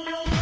you.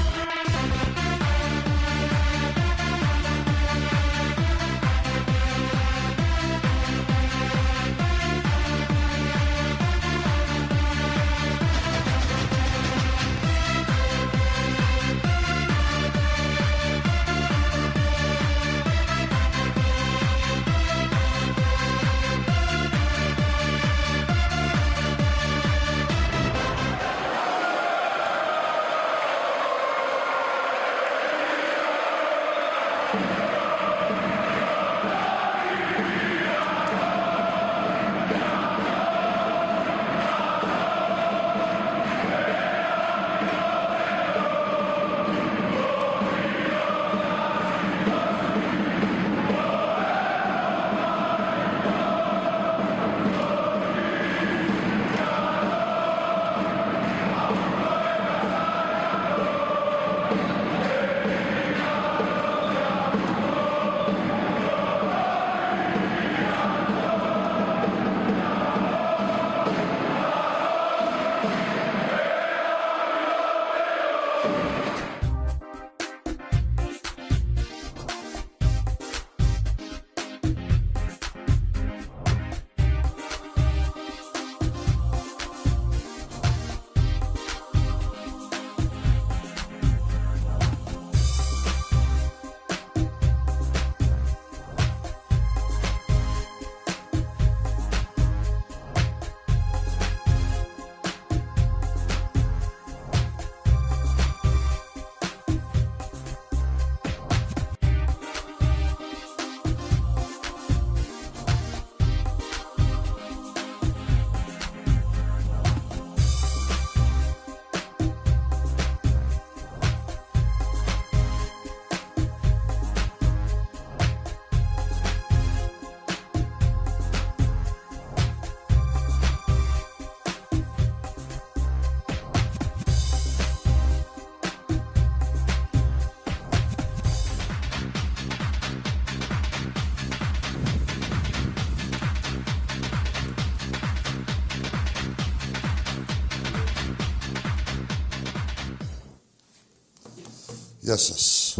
Γεια σας.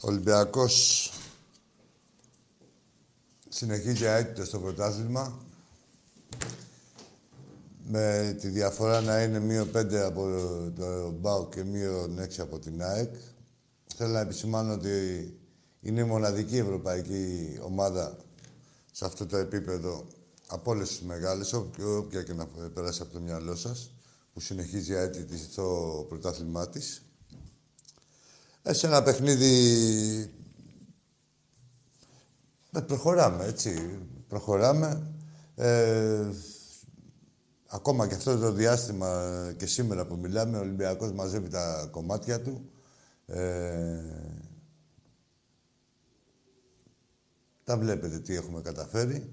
Ο Ολυμπιακός συνεχίζει αίτητος στο πρωτάθλημα με τη διαφορά να είναι μείον 5 από το ΜΠΑΟ και μείον 6 από την ΑΕΚ. Θέλω να επισημάνω ότι είναι η μοναδική ευρωπαϊκή ομάδα σε αυτό το επίπεδο από όλες τις μεγάλες, όποια και να περάσει από το μυαλό σας, που συνεχίζει αίτητη στο πρωτάθλημά της. Ε, σε ένα παιχνίδι. Ε, προχωράμε, έτσι. Προχωράμε. Ε, ακόμα και αυτό το διάστημα και σήμερα που μιλάμε, ο Ολυμπιακός μαζεύει τα κομμάτια του. Ε, τα βλέπετε τι έχουμε καταφέρει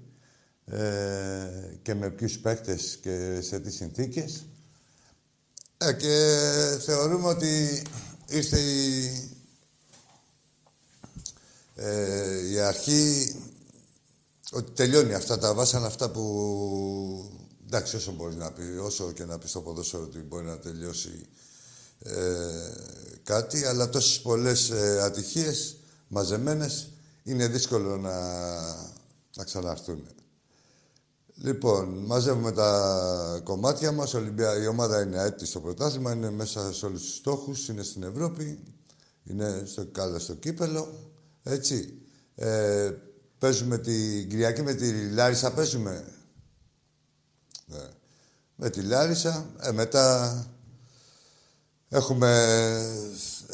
ε, και με ποιους παίκτες και σε τι συνθήκες. Ε, και θεωρούμε ότι ήρθε η, ε, η αρχή ότι τελειώνει αυτά τα βάσανα αυτά που εντάξει όσο μπορεί να πει, όσο και να πει στο ποδόσφαιρο ότι μπορεί να τελειώσει ε, κάτι, αλλά τόσες πολλές ε, ατυχίες μαζεμένες είναι δύσκολο να, να ξαναρθούν. Λοιπόν, μαζεύουμε τα κομμάτια μας. Η ομάδα είναι έτοιμη στο πρωτάθλημα, είναι μέσα σε όλους τους στόχους, είναι στην Ευρώπη, είναι στο καλά στο κύπελο, έτσι. Ε, παίζουμε την Κυριακή με τη Λάρισα, παίζουμε; Ναι. Με τη Λάρισα, ε, μετά έχουμε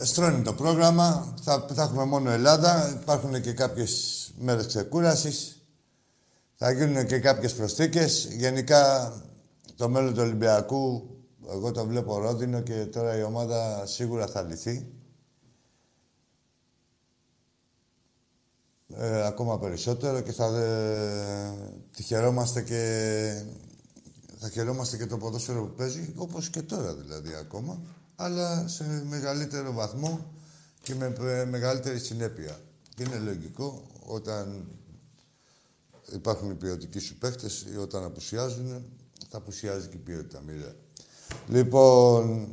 στρώνει το πρόγραμμα, θα, θα έχουμε μόνο Ελλάδα, υπάρχουν και κάποιες μέρες ξεκούρασης. Θα γίνουν και κάποιες προσθήκες. Γενικά, το μέλλον του Ολυμπιακού, εγώ το βλέπω ρόδινο και τώρα η ομάδα σίγουρα θα λυθεί. Ε, ακόμα περισσότερο και θα ε, τη χαιρόμαστε και θα χαιρόμαστε και το ποδόσφαιρο που παίζει, όπως και τώρα δηλαδή ακόμα, αλλά σε μεγαλύτερο βαθμό και με μεγαλύτερη συνέπεια. Και είναι λογικό όταν υπάρχουν οι ποιοτικοί σου παίχτες, όταν απουσιάζουν, θα απουσιάζει και η ποιότητα, μοίρα. Λοιπόν,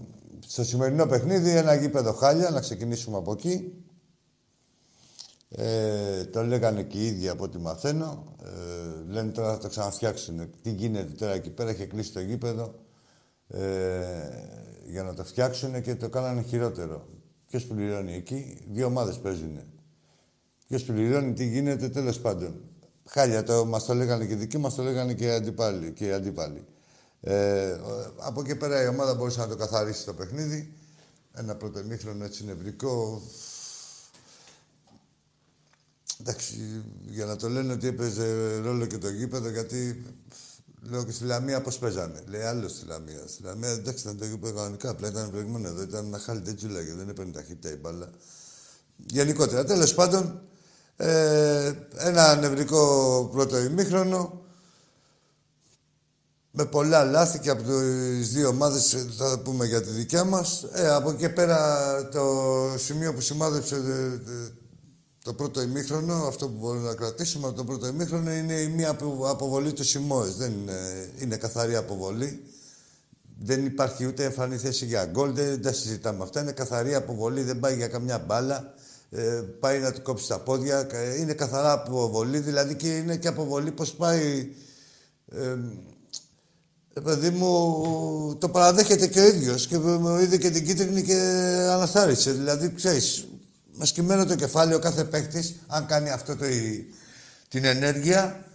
στο σημερινό παιχνίδι, ένα γήπεδο χάλια, να ξεκινήσουμε από εκεί. Ε, το λέγανε και οι ίδιοι από ό,τι μαθαίνω. Ε, λένε τώρα θα το ξαναφτιάξουν. Τι γίνεται τώρα εκεί πέρα, έχει κλείσει το γήπεδο ε, για να το φτιάξουν και το κάνανε χειρότερο. Ποιος πληρώνει εκεί, δύο ομάδες παίζουν. Ποιος πληρώνει, τι γίνεται, τέλος πάντων. Χάλια, το, μας το λέγανε και οι δικοί μας, το λέγανε και οι αντίπαλοι. Και οι αντίπαλοι. Ε, από εκεί πέρα η ομάδα μπορούσε να το καθαρίσει το παιχνίδι. Ένα πρώτο ημίχρονο έτσι νευρικό. Εντάξει, για να το λένε ότι έπαιζε ρόλο και το γήπεδο, γιατί λέω και στη Λαμία πώς παίζανε. Λέει άλλος στη Λαμία. Στη Λαμία εντάξει ήταν το γήπεδο κανονικά, απλά ήταν προηγούμενο εδώ. Ήταν ένα χάλι δεν τζουλάγε, δεν έπαιρνε ταχύτητα η μπάλα. Γενικότερα, τέλος πάντων, ε, ένα νευρικό πρώτο ημίχρονο με πολλά λάθη και από τις δύο ομάδες θα πούμε για τη δικιά μας. Ε, από εκεί πέρα το σημείο που σημάδεψε ε, το πρώτο ημίχρονο, αυτό που μπορούμε να κρατήσουμε από το πρώτο ημίχρονο είναι η μία αποβολή του Σιμώες. Δεν είναι, είναι καθαρή αποβολή. Δεν υπάρχει ούτε εμφανή θέση για γκολ, δεν, δεν τα συζητάμε αυτά. Είναι καθαρή αποβολή, δεν πάει για καμιά μπάλα ε, πάει να του κόψει τα πόδια. Ε, είναι καθαρά αποβολή, δηλαδή και είναι και αποβολή πώς πάει... Ε, παιδί μου, το παραδέχεται και ο ίδιος και μου είδε και την κίτρινη και αναστάρισε. Δηλαδή, ξέρεις, με σκυμμένο το κεφάλι ο κάθε παίκτης, αν κάνει αυτό το, την ενέργεια,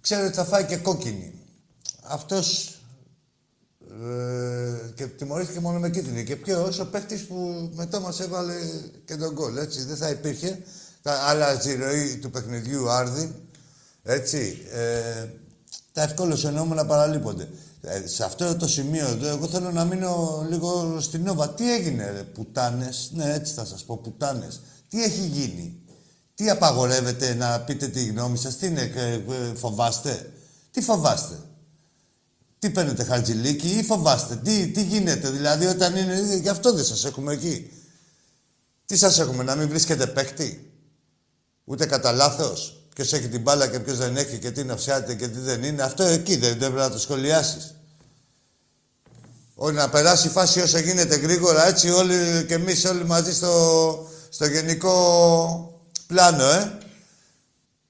ξέρει ότι θα φάει και κόκκινη. Αυτός ε, και τιμωρήθηκε μόνο με κίτρινη. Και ποιο ο παίχτη που μετά μα έβαλε και τον γκολ. Έτσι δεν θα υπήρχε. Τα άλλα ροή του παιχνιδιού άρδη. Έτσι. Ε, τα ευκόλω παραλείπονται. Ε, σε αυτό το σημείο εδώ, εγώ θέλω να μείνω λίγο στην Νόβα. Τι έγινε, ρε, πουτάνες. Ναι, έτσι θα σας πω, πουτάνες. Τι έχει γίνει. Τι απαγορεύεται να πείτε τη γνώμη σας. Τι είναι, ε, φοβάστε. Τι φοβάστε; Τι παίρνετε χαρτζηλίκι ή φοβάστε. Τι, τι γίνεται, δηλαδή όταν είναι... Γι' αυτό δεν σας έχουμε εκεί. Τι σας έχουμε, να μην βρίσκετε παίκτη. Ούτε κατά λάθος. Ποιος έχει την μπάλα και ποιος δεν έχει και τι είναι αυσιάτε και τι δεν είναι. Αυτό εκεί δεν, δεν πρέπει να το σχολιάσεις. Όχι, να περάσει η φάση όσο γίνεται γρήγορα, έτσι όλοι και εμείς όλοι μαζί στο, στο γενικό πλάνο, ε.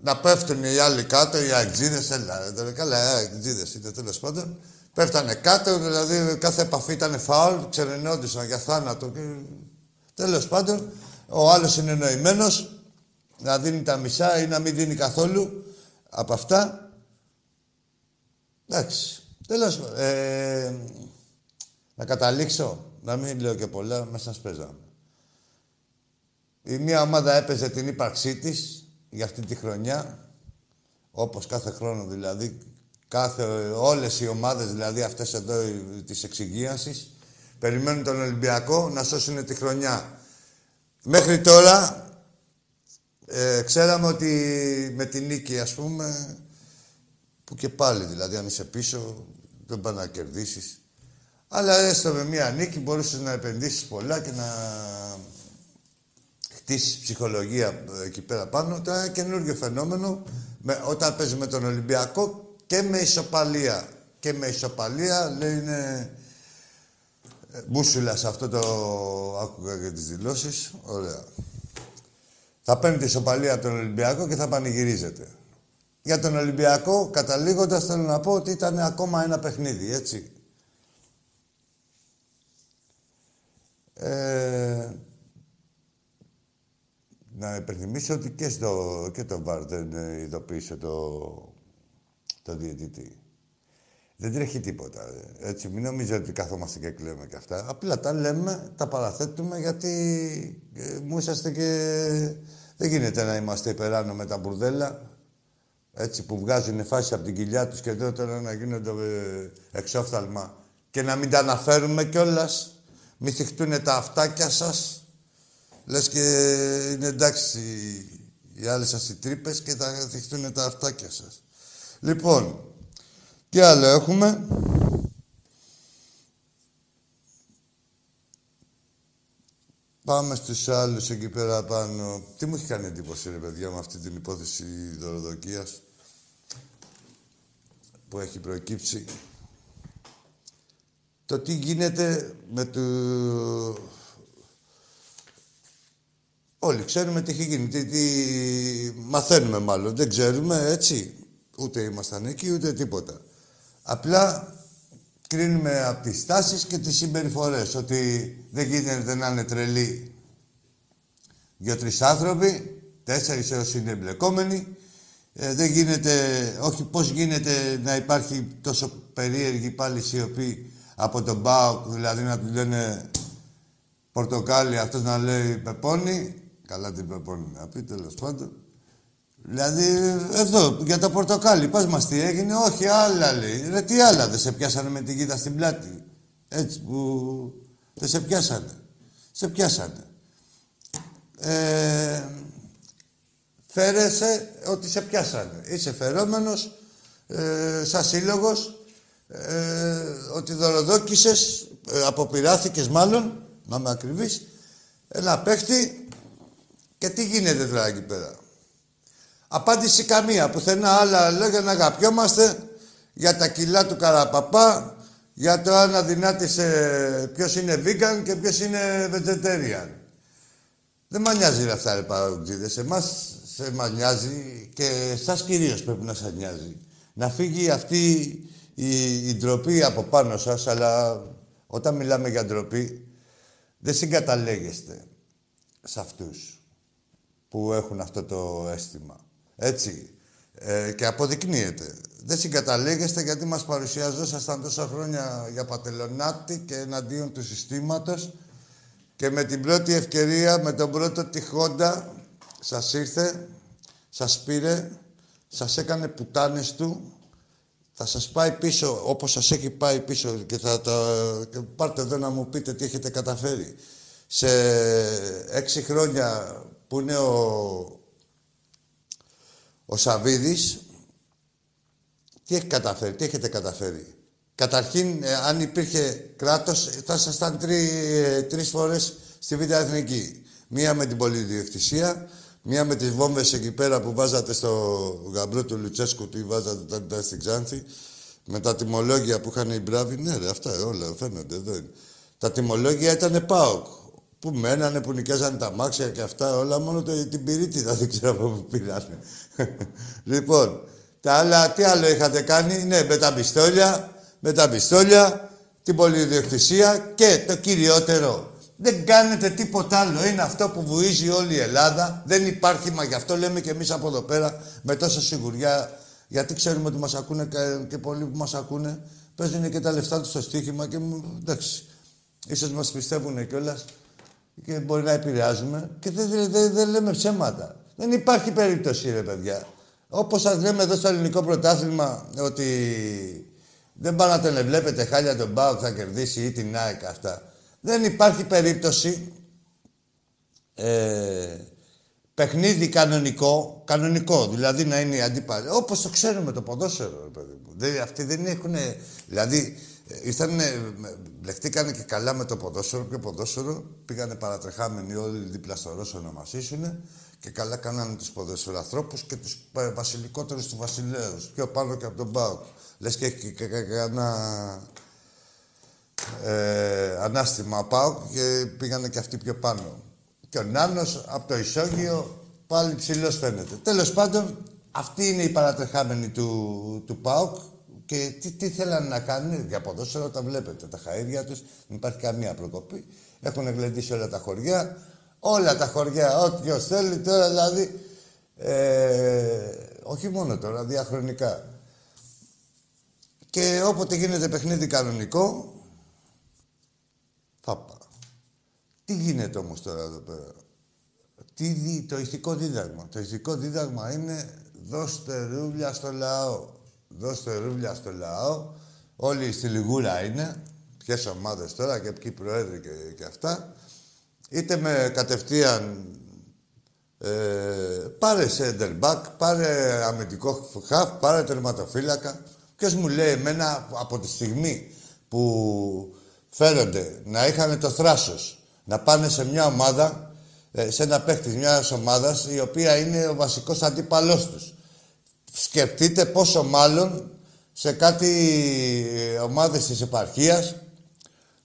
Να πέφτουν οι άλλοι κάτω, οι αγτζίδες, έλα, τώρα καλά, οι αγτζίδες είναι τέλος πάντων. Πέφτανε κάτω, δηλαδή κάθε επαφή ήταν φάουλ, ξερενόντουσαν για θάνατο. Και... Τέλος πάντων, ο άλλος είναι νοημένος, να δίνει τα μισά ή να μην δίνει καθόλου από αυτά. Εντάξει. Τέλος ε, να καταλήξω, να μην λέω και πολλά, μέσα σας παίζαμε. Η μία ομάδα έπαιζε την ύπαρξή της για αυτή τη χρονιά, όπως κάθε χρόνο δηλαδή, κάθε, όλες οι ομάδες δηλαδή αυτές εδώ της εξυγίασης, περιμένουν τον Ολυμπιακό να σώσουν τη χρονιά. Μέχρι τώρα, ε, ξέραμε ότι με την νίκη, ας πούμε, που και πάλι δηλαδή, αν είσαι πίσω, δεν πάει να κερδίσεις. Αλλά έστω με μία νίκη μπορούσες να επενδύσεις πολλά και να χτίσεις ψυχολογία εκεί πέρα πάνω. Τώρα ένα καινούργιο φαινόμενο, με, όταν παίζει με τον Ολυμπιακό και με ισοπαλία. Και με ισοπαλία, λέει, είναι ε, μπούσουλα σε αυτό το... Άκουγα για τις δηλώσεις. Ωραία. Θα παίρνει τη ισοπαλία από τον Ολυμπιακό και θα πανηγυρίζεται. Για τον Ολυμπιακό, καταλήγοντας, θέλω να πω ότι ήταν ακόμα ένα παιχνίδι, έτσι. Ε, να υπενθυμίσω ότι και, στο, και το ΒΑΡ δεν ειδοποίησε το, το διαιτητή. Δεν τρέχει τίποτα. Έτσι, μην νομίζετε ότι καθόμαστε και κλαίμε και αυτά. Απλά τα λέμε, τα παραθέτουμε γιατί ε, μου είσαστε και... Δεν γίνεται να είμαστε υπεράνω με τα μπουρδέλα. Έτσι που βγάζουν φάση από την κοιλιά τους και εδώ τώρα να γίνονται ε, εξόφθαλμα και να μην τα αναφέρουμε κιόλας. Μη θυχτούν τα αυτάκια σας. Λες και είναι εντάξει οι άλλες σας οι τρύπες και θα θυχτούν τα αυτάκια σας. Λοιπόν, τι άλλο έχουμε; Πάμε στους άλλους εκεί πέρα πάνω. Τι μου έχει κάνει εντύπωση, ρε παιδιά, με αυτή την υπόθεση δωροδοκίας που έχει προκύψει; Το τι γίνεται με το... Όλοι ξέρουμε τι έχει γίνει, τι, τι... μαθαίνουμε μάλλον, δεν ξέρουμε, έτσι. Ούτε ήμασταν εκεί, ούτε τίποτα. Απλά κρίνουμε από τις τάσεις και τις συμπεριφορές, ότι δεν γίνεται να είναι τρελοί δύο-τρεις άνθρωποι, τέσσερις έως είναι εμπλεκόμενοι, ε, δεν γίνεται, όχι πώς γίνεται να υπάρχει τόσο περίεργη πάλι σιωπή από τον ΠΑΟΚ, δηλαδή να του λένε πορτοκάλι, αυτός να λέει πεπόνι, καλά την πεπόνι να πει τέλος πάντων. Δηλαδή, εδώ, για το πορτοκάλι, πας μας τι έγινε, όχι άλλα λέει. Ρε τι άλλα, δεν σε πιάσανε με την γίδα στην πλάτη. Έτσι που δεν σε πιάσανε. Σε πιάσανε. Ε, φέρεσαι ότι σε πιάσανε. Είσαι φερόμενος, ε, σαν σύλλογος, ε, ότι δωροδόκησες, ε, αποπειράθηκες μάλλον, να με ακριβείς, ένα παίχτη και τι γίνεται τώρα εκεί πέρα; Απάντηση καμία, πουθενά άλλα λόγια να αγαπιόμαστε για τα κιλά του Καραπαπά, για το αν αδυνάτησε ποιος είναι vegan και ποιος είναι vegetarian. Δεν μ' νοιάζει αυτά, ρε παραγωγητές. Εμάς σε μας νοιάζει και εσάς κυρίως πρέπει να σας νοιάζει. Να φύγει αυτή η, η ντροπή από πάνω σας, αλλά όταν μιλάμε για ντροπή, δεν συγκαταλέγεστε σε αυτούς που έχουν αυτό το αίσθημα. Έτσι. Ε, και αποδεικνύεται. Δεν συγκαταλέγεστε γιατί μας παρουσιαζόσασταν τόσα χρόνια για πατελονάτη και εναντίον του συστήματος και με την πρώτη ευκαιρία, με τον πρώτο τυχόντα, σας ήρθε, σας πήρε, σας έκανε πουτάνες του, θα σας πάει πίσω όπως σας έχει πάει πίσω και θα τα... Και πάρτε εδώ να μου πείτε τι έχετε καταφέρει. Σε έξι χρόνια που είναι ο, ο Σαβίδης, τι έχει καταφέρει, τι έχετε καταφέρει. Καταρχήν, ε, αν υπήρχε κράτος, θα ήσασταν τρει, ε, τρεις φορές στη Β' Εθνική. Μία με την πολυδιοκτησία, μία με τις βόμβες εκεί πέρα που βάζατε στο γαμπρό του Λουτσέσκου, τι βάζατε όταν ήταν στην Ξάνθη. Με τα τιμολόγια που είχαν οι μπράβοι, ναι, ρε, αυτά όλα φαίνονται εδώ είναι. Τα τιμολόγια ήταν ΠΑΟΚ. Που μένανε, που νοικιάζανε τα μάξια και αυτά, όλα μόνο το, την πυρίτιδα δεν ξέρω από πού πήρανε. λοιπόν, τα άλλα, τι άλλο είχατε κάνει, ναι, με τα πιστόλια, με τα πιστόλια, την πολυδιοκτησία και το κυριότερο. Δεν κάνετε τίποτα άλλο. Είναι αυτό που βουίζει όλη η Ελλάδα. Δεν υπάρχει, μα γι' αυτό λέμε και εμείς από εδώ πέρα με τόσα σιγουριά. Γιατί ξέρουμε ότι μας ακούνε και, πολλοί που μας ακούνε. Παίζουν και τα λεφτά τους στο στοίχημα και εντάξει. Ίσως μας πιστεύουν κιόλας και μπορεί να επηρεάζουμε και δεν, δεν, δεν λέμε ψέματα. Δεν υπάρχει περίπτωση, ρε παιδιά. Όπως σας λέμε εδώ στο ελληνικό πρωτάθλημα ότι δεν πάνε να τον βλέπετε χάλια τον Μπάουκ θα κερδίσει ή την ΑΕΚ αυτά. Δεν υπάρχει περίπτωση ε, παιχνίδι κανονικό, κανονικό, δηλαδή να είναι αντίπαλοι. Όπως το ξέρουμε το ποδόσφαιρο, παιδί μου. Δηλαδή, αυτοί δεν έχουν, δηλαδή ήρθαν, μπλεχτήκανε και καλά με το ποδόσφαιρο, και ποδόσφαιρο, πήγανε παρατρεχάμενοι όλοι δίπλα στο Ρώσο να μας και καλά κάνανε τους ποδοσφαιραθρώπους και τους βασιλικότερους του βασιλέους. Πιο πάνω και από τον Μπάουκ. Λες και έχει κανένα ε, ανάστημα Πάουκ και πήγανε και αυτοί πιο πάνω. Και ο Νάνος από το ισόγειο πάλι ψηλός φαίνεται. Τέλος πάντων, αυτή είναι η παρατρεχάμενη του, του ΠΑΟΚ και τι, τι θέλανε να κάνουν για ποδόσφαιρο, τα βλέπετε. Τα χαΐρια τους, δεν υπάρχει καμία προκοπή. Έχουν γλεντήσει όλα τα χωριά. Όλα τα χωριά, ό,τι θέλει τώρα δηλαδή. Ε, όχι μόνο τώρα, διαχρονικά. Και όποτε γίνεται παιχνίδι κανονικό, θα πάω. Τι γίνεται όμως τώρα εδώ πέρα; Τι δι, το ηθικό δίδαγμα. Το ηθικό δίδαγμα είναι δώστε ρούβλια στο λαό. Δώστε ρούβλια στο λαό. Όλοι στη Λιγούρα είναι. Ποιες ομάδες τώρα και ποιοι προέδροι και, και αυτά. Είτε με κατευθείαν ε, πάρε σέντερμπακ, πάρε αμυντικό χαφ, πάρε τερματοφύλακα. Ποιος μου λέει εμένα από τη στιγμή που φέρονται να είχαν το θράσος να πάνε σε μια ομάδα, ε, σε ένα παίχτη μιας ομάδας η οποία είναι ο βασικός αντίπαλός τους. Σκεφτείτε πόσο μάλλον σε κάτι ε, ομάδες της επαρχίας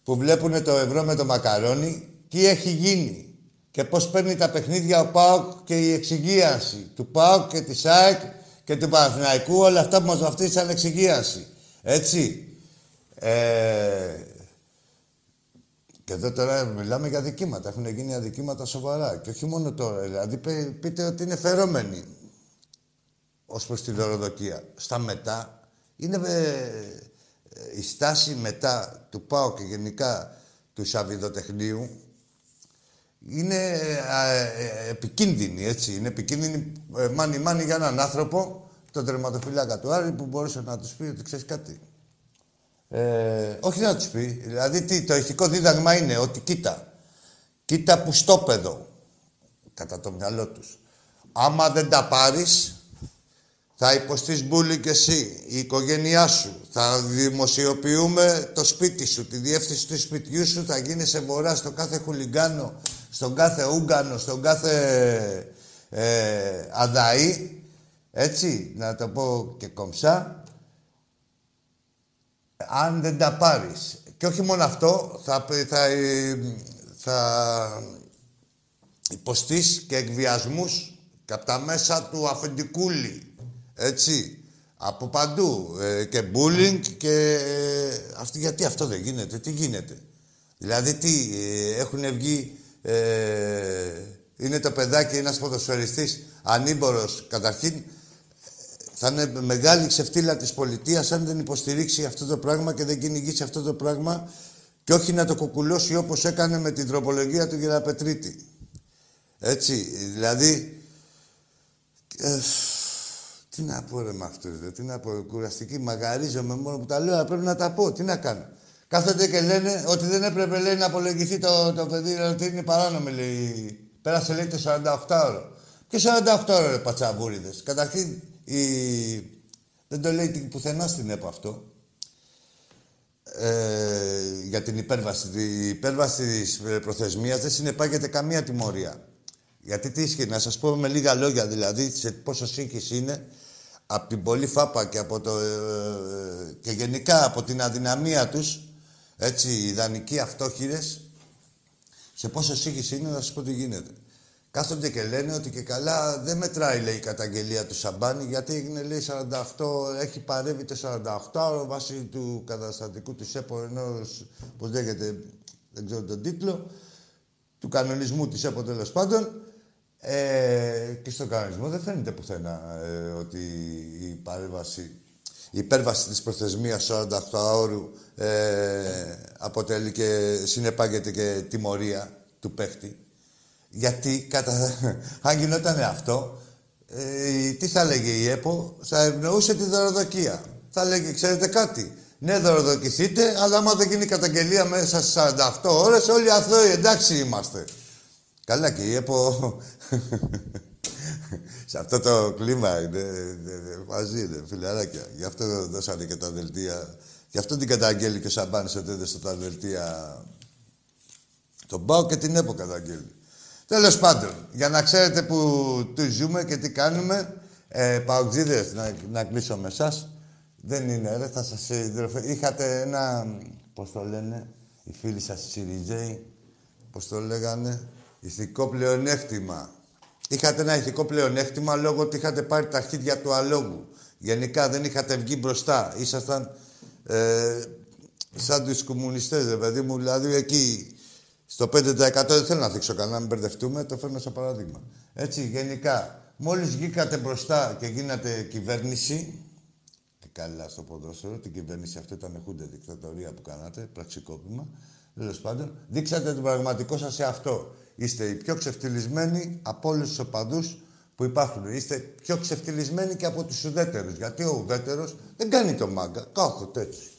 που βλέπουν το ευρώ με το μακαρόνι τι έχει γίνει και πώς παίρνει τα παιχνίδια ο ΠΑΟΚ και η εξυγίαση του ΠΑΟΚ και της ΑΕΚ και του Παναθηναϊκού, όλα αυτά που μας βαφτίσαν εξυγίαση. Έτσι. Ε, και εδώ τώρα μιλάμε για αδικήματα. Έχουν γίνει αδικήματα σοβαρά. Και όχι μόνο τώρα. Δηλαδή πείτε ότι είναι φερόμενοι ως προς τη δωροδοκία. Στα μετά είναι ε, η στάση μετά του ΠΑΟ και γενικά του Σαββιδοτεχνείου είναι ε, επικίνδυνη, έτσι. Είναι επικίνδυνη μάνι-μάνι για έναν άνθρωπο, τον τερματοφυλάκα του Άρη, που μπορούσε να τους πει ότι ξέρεις κάτι. Ε, όχι να τους πει. Δηλαδή, τι, το ηθικό δίδαγμα είναι ότι κοίτα, κοίτα που στο παιδό, κατά το μυαλό τους. Άμα δεν τα πάρεις, θα υποστείς μπουλή και εσύ, η οικογένειά σου. Θα δημοσιοποιούμε το σπίτι σου, τη διεύθυνση του σπιτιού σου. Θα γίνει σε βορρά στο κάθε χουλιγκάνο, στον κάθε ούγκανο, στον κάθε ε, αδαή. Έτσι, να το πω και κομψά αν δεν τα πάρεις. Και όχι μόνο αυτό, θα, θα, θα υποστείς και εκβιασμούς και από τα μέσα του αφεντικούλη. Έτσι. Από παντού. Ε, και bullying και... Ε, αυτή, γιατί αυτό δεν γίνεται. Τι γίνεται. Δηλαδή τι, ε, έχουν βγει... είναι το παιδάκι ένας ποδοσφαιριστής ανήμπορος καταρχήν θα είναι μεγάλη ξεφτύλα της πολιτείας αν δεν υποστηρίξει αυτό το πράγμα και δεν κυνηγήσει αυτό το πράγμα και όχι να το κουκουλώσει όπως έκανε με την τροπολογία του Γεραπετρίτη. Έτσι, δηλαδή... Ε, τι να πω ρε με αυτούς, τι να πω, κουραστική, μαγαρίζομαι μόνο που τα λέω, αλλά πρέπει να τα πω, τι να κάνω. Κάθονται και λένε ότι δεν έπρεπε λέει, να απολογηθεί το, το παιδί, ότι είναι παράνομο, λέει. Πέρασε λέει το 48 ώρο. Και 48 ώρο, ρε πατσαβούριδες. Καταρχήν, η... Δεν το λέει πουθενά στην ΕΠ αυτό. Ε, για την υπέρβαση. Η υπέρβαση της προθεσμίας δεν συνεπάγεται καμία τιμωρία. Γιατί τι ισχύει, να σας πω με λίγα λόγια δηλαδή, σε πόσο σύγχυση είναι. Από την πολύ φάπα και, από το, ε, και γενικά από την αδυναμία τους, έτσι, οι ιδανικοί αυτόχειρες, σε πόσο σύγχυση είναι, να σας πω τι γίνεται. Κάθονται και λένε ότι και καλά δεν μετράει, λέει, η καταγγελία του Σαμπάνη, γιατί έγινε, λέει, 48, έχει παρεύει το 48 βάσει του καταστατικού του ΣΕΠΟ, ενός, πώς λέγεται, δεν ξέρω τον τίτλο, του κανονισμού της ΕΠΟ τέλος πάντων. Ε, και στον κανονισμό δεν φαίνεται πουθενά ε, ότι η παρέμβαση, η υπέρβαση της προθεσμίας 48 ώρου ε, αποτελεί και συνεπάγεται και τιμωρία του παίχτη. Γιατί κατά, αν γινόταν αυτό, ε, τι θα λέγε η ΕΠΟ, θα ευνοούσε τη δωροδοκία. Θα λέγε, ξέρετε κάτι, ναι, δωροδοκηθείτε, αλλά άμα δεν γίνει καταγγελία μέσα στι 48 ώρες, όλοι αθώοι, εντάξει είμαστε. Καλά και η ΕΠΟ... Σε αυτό το κλίμα είναι μαζί, είναι φιλαράκια. Γι' αυτό δώσανε και τα δελτία. Γι' αυτό την καταγγέλει και ο Σαμπάνης ότι έδωσε τα δελτία τον Πάο και την ΕΠΟ καταγγέλει. Τέλος πάντων, για να ξέρετε που του ζούμε και τι κάνουμε, ε, Παουτζίδες, να, να κλείσω με εσάς, δεν είναι, ρε, θα σας Είχατε ένα, πώς το λένε, οι φίλοι σας οι Σιριζέοι, πώς το λέγανε, ηθικό πλεονέκτημα. Είχατε ένα ηθικό πλεονέκτημα λόγω ότι είχατε πάρει τα αρχίδια του αλόγου. Γενικά δεν είχατε βγει μπροστά. Ήσασταν ε, σαν τους κομμουνιστές, ρε παιδί μου. Δηλαδή εκεί στο 5% δεν θέλω να δείξω κανένα, να μην μπερδευτούμε, το φέρνω σαν παράδειγμα. Έτσι, γενικά, μόλις βγήκατε μπροστά και γίνατε κυβέρνηση, καλά στο ποδόσφαιρο. Την κυβέρνηση αυτή ήταν χούντε δικτατορία που κάνατε, πραξικόπημα. Τέλος πάντων, δείξατε τον πραγματικό σας σε αυτό. Είστε οι πιο ξεφτυλισμένοι από όλους τους οπαδούς που υπάρχουν. Είστε πιο ξεφτυλισμένοι και από τους ουδέτερους. Γιατί ο ουδέτερος δεν κάνει το μάγκα. Κάθονται έτσι.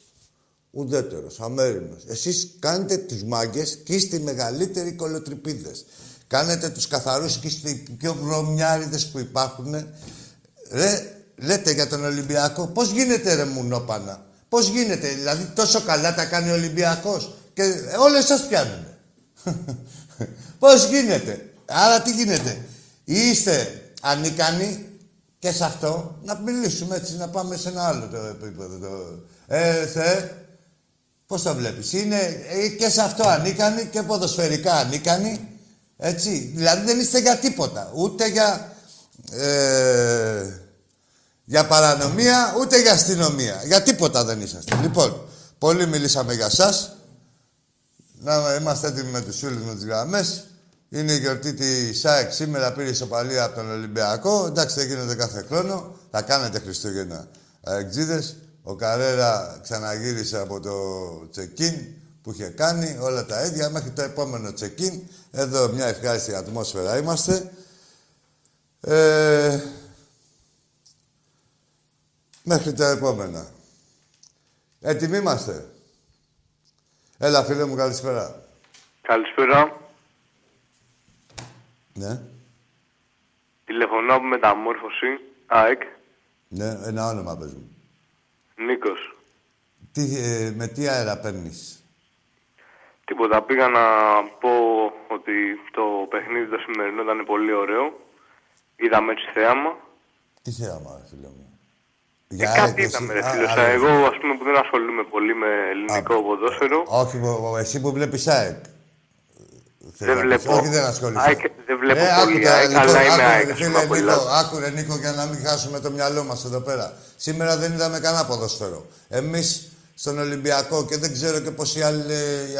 Ουδέτερος, αμέριμνος. Εσείς κάνετε τους μάγκες και είστε οι μεγαλύτεροι κολοτρυπίδε. Κάνετε τους καθαρούς και είστε οι πιο βρωμιάριδες που υπάρχουν. Ρε, Λέτε για τον Ολυμπιακό. Πώς γίνεται ρε μουνόπανα. Πώς γίνεται. Δηλαδή τόσο καλά τα κάνει ο Ολυμπιακός. Και όλες σας πιάνουν. Πώς γίνεται; Άρα τι γίνεται; Είστε ανίκανοι και σε αυτό να μιλήσουμε έτσι, να πάμε σε ένα άλλο το επίπεδο. Το... Ε, θε, πώς το βλέπεις; Είναι ε, και σε αυτό ανίκανοι και ποδοσφαιρικά ανίκανοι. Έτσι; Δηλαδή δεν είστε για τίποτα. Ούτε για... Ε, για παρανομία, ούτε για αστυνομία. Για τίποτα δεν είσαστε. Λοιπόν, πολύ μιλήσαμε για σας. Να είμαστε έτοιμοι με τους φίλους με τις γραμμές. Είναι η γιορτή τη ΣΑΕΚ. Σήμερα πήρε ισοπαλία από τον Ολυμπιακό. Εντάξει, δεν γίνεται κάθε χρόνο. Θα κάνετε Χριστούγεννα αεξίδες. Ο Καρέρα ξαναγύρισε από το τσεκίν που είχε κάνει. Όλα τα ίδια μέχρι το επόμενο τσεκίν. Εδώ μια ευχάριστη ατμόσφαιρα είμαστε. Ε, Μέχρι τα επόμενα. Έτοιμοι είμαστε; Έλα, φίλε μου, καλησπέρα. Καλησπέρα. Ναι. Τηλεφωνώ από μεταμόρφωση, ΑΕΚ. Ναι, ένα όνομα πες μου. Νίκος. Τι, ε, με τι αέρα παίρνεις; Τίποτα. Πήγα να πω ότι το παιχνίδι το σημερινό ήταν πολύ ωραίο. Είδαμε έτσι θέαμα. Τι θέαμα, φίλε μου. Για κάτι είδαμε, ρε φίλε. Εγώ, α πούμε, που δεν ασχολούμαι πολύ με ελληνικό α, ποδόσφαιρο. Όχι, εσύ που βλέπεις ΑΕΚ. Δεν βλέπω. Όχι, δεν ασχολείσαι. δεν βλέπω ε, πολύ ΑΕΚ, αλλά είμαι ΑΕΚ. Φίλε, Νίκο, άκουρε, Νίκο, για να μην χάσουμε το μυαλό μας εδώ πέρα. Σήμερα δεν είδαμε κανένα ποδόσφαιρο. Εμείς στον Ολυμπιακό και δεν ξέρω και πόσοι άλλοι,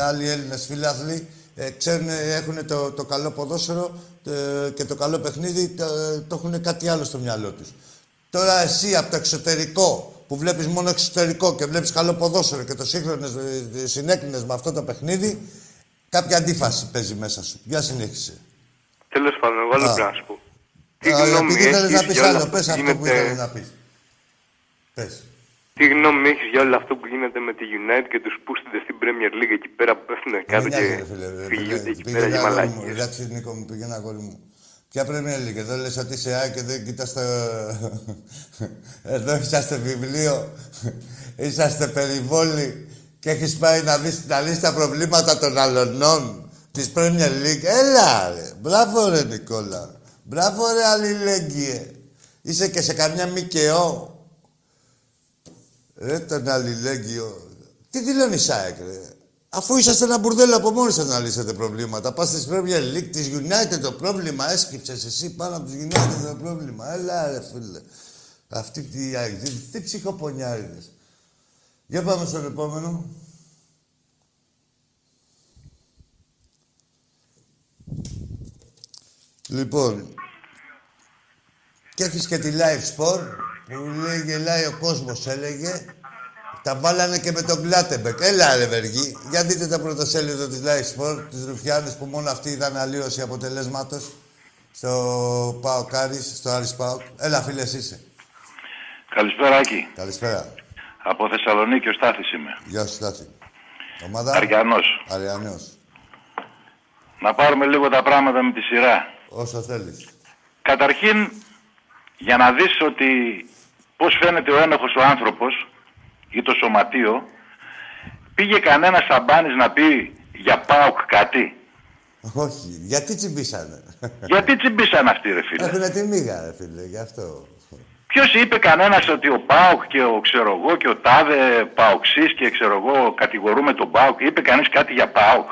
άλλοι Έλληνες φιλάθλοι ε, ξέρουν, έχουν το, το καλό ποδόσφαιρο ε, και το καλό παιχνίδι, το, το έχουν κάτι άλλο στο μυαλό τους. Τώρα εσύ από το εξωτερικό που βλέπεις μόνο εξωτερικό και βλέπεις καλό ποδόσφαιρο και το σύγχρονο ε, συνέκρινες με αυτό το παιχνίδι, κάποια αντίφαση παίζει μέσα σου. Για συνέχισε. Τέλος πάντων, εγώ άλλο πρέπει να σου πω. Τι γνώμη επειδή θέλεις να πεις άλλο, πες αυτό που ήθελες να πεις. Πες. Τι γνώμη έχεις για όλο αυτό που γίνεται με τη United και τους πούστητε στην Premier League εκεί πέρα που πέφτουν κάτω και φυγιούνται εκεί πέρα για μαλάκια. Εντάξει, Νίκο μου, πήγαινε αγόρι μου. Ποια Premier League, εδώ λες ότι είσαι ΑΕΚ και δεν κοιτάς το... εδώ είσαστε βιβλίο, είσαστε περιβόλοι και έχεις πάει να δεις να λύσεις τα προβλήματα των αλωνών της Premier League. Έλα ρε, μπράβο ρε Νικόλα, μπράβο ρε αλληλέγγυε. Είσαι και σε καμιά ΜΚΟ. Ρε τον αλληλέγγυο. Τι δηλώνει η ΣΑΕΚ, ρε; Αφού είσαστε ένα μπουρδέλο από μόνοι σας να λύσετε προβλήματα. Πας στη Premier League της United το πρόβλημα έσκυψες εσύ πάνω από τις United το πρόβλημα. Έλα ρε φίλε. Αυτή τι, τι, τι ψυχοπονιάριδες. Για πάμε στον επόμενο. Λοιπόν, και έχεις και τη Live Sport που λέει γελάει ο κόσμος, έλεγε. Τα βάλανε και με τον Κλάτεμπεκ. Έλα ρε Βεργή, για δείτε τα πρωτοσέλιδο της Live Sport, της Ρουφιάνης που μόνο αυτή ήταν αλλίωση αποτελέσματος στο Πάο Κάρις, στο Άρης Πάο. Έλα φίλες είσαι. Καλησπέρα Άκη. Καλησπέρα. Από Θεσσαλονίκη ο Στάθης είμαι. Γεια σου Στάθη. Ομάδα. Αριανός. Αριανός. Να πάρουμε λίγο τα πράγματα με τη σειρά. Όσο θέλεις. Καταρχήν, για να δεις ότι πώς φαίνεται ο ένοχος ο άνθρωπος ή το σωματείο, πήγε κανένας σαμπάνης να πει για ΠΑΟΚ κάτι. Όχι. Γιατί τσιμπήσανε; Γιατί τσιμπήσαν αυτοί ρε φίλε; Έχουνε τη μίγα ρε φίλε, γι' αυτό. Ποιος είπε κανένας ότι ο Πάουκ και ο ξέρω εγώ και ο Τάδε Παουξή και ξέρω εγώ κατηγορούμε τον Πάουκ. Είπε κανείς κάτι για Πάουκ.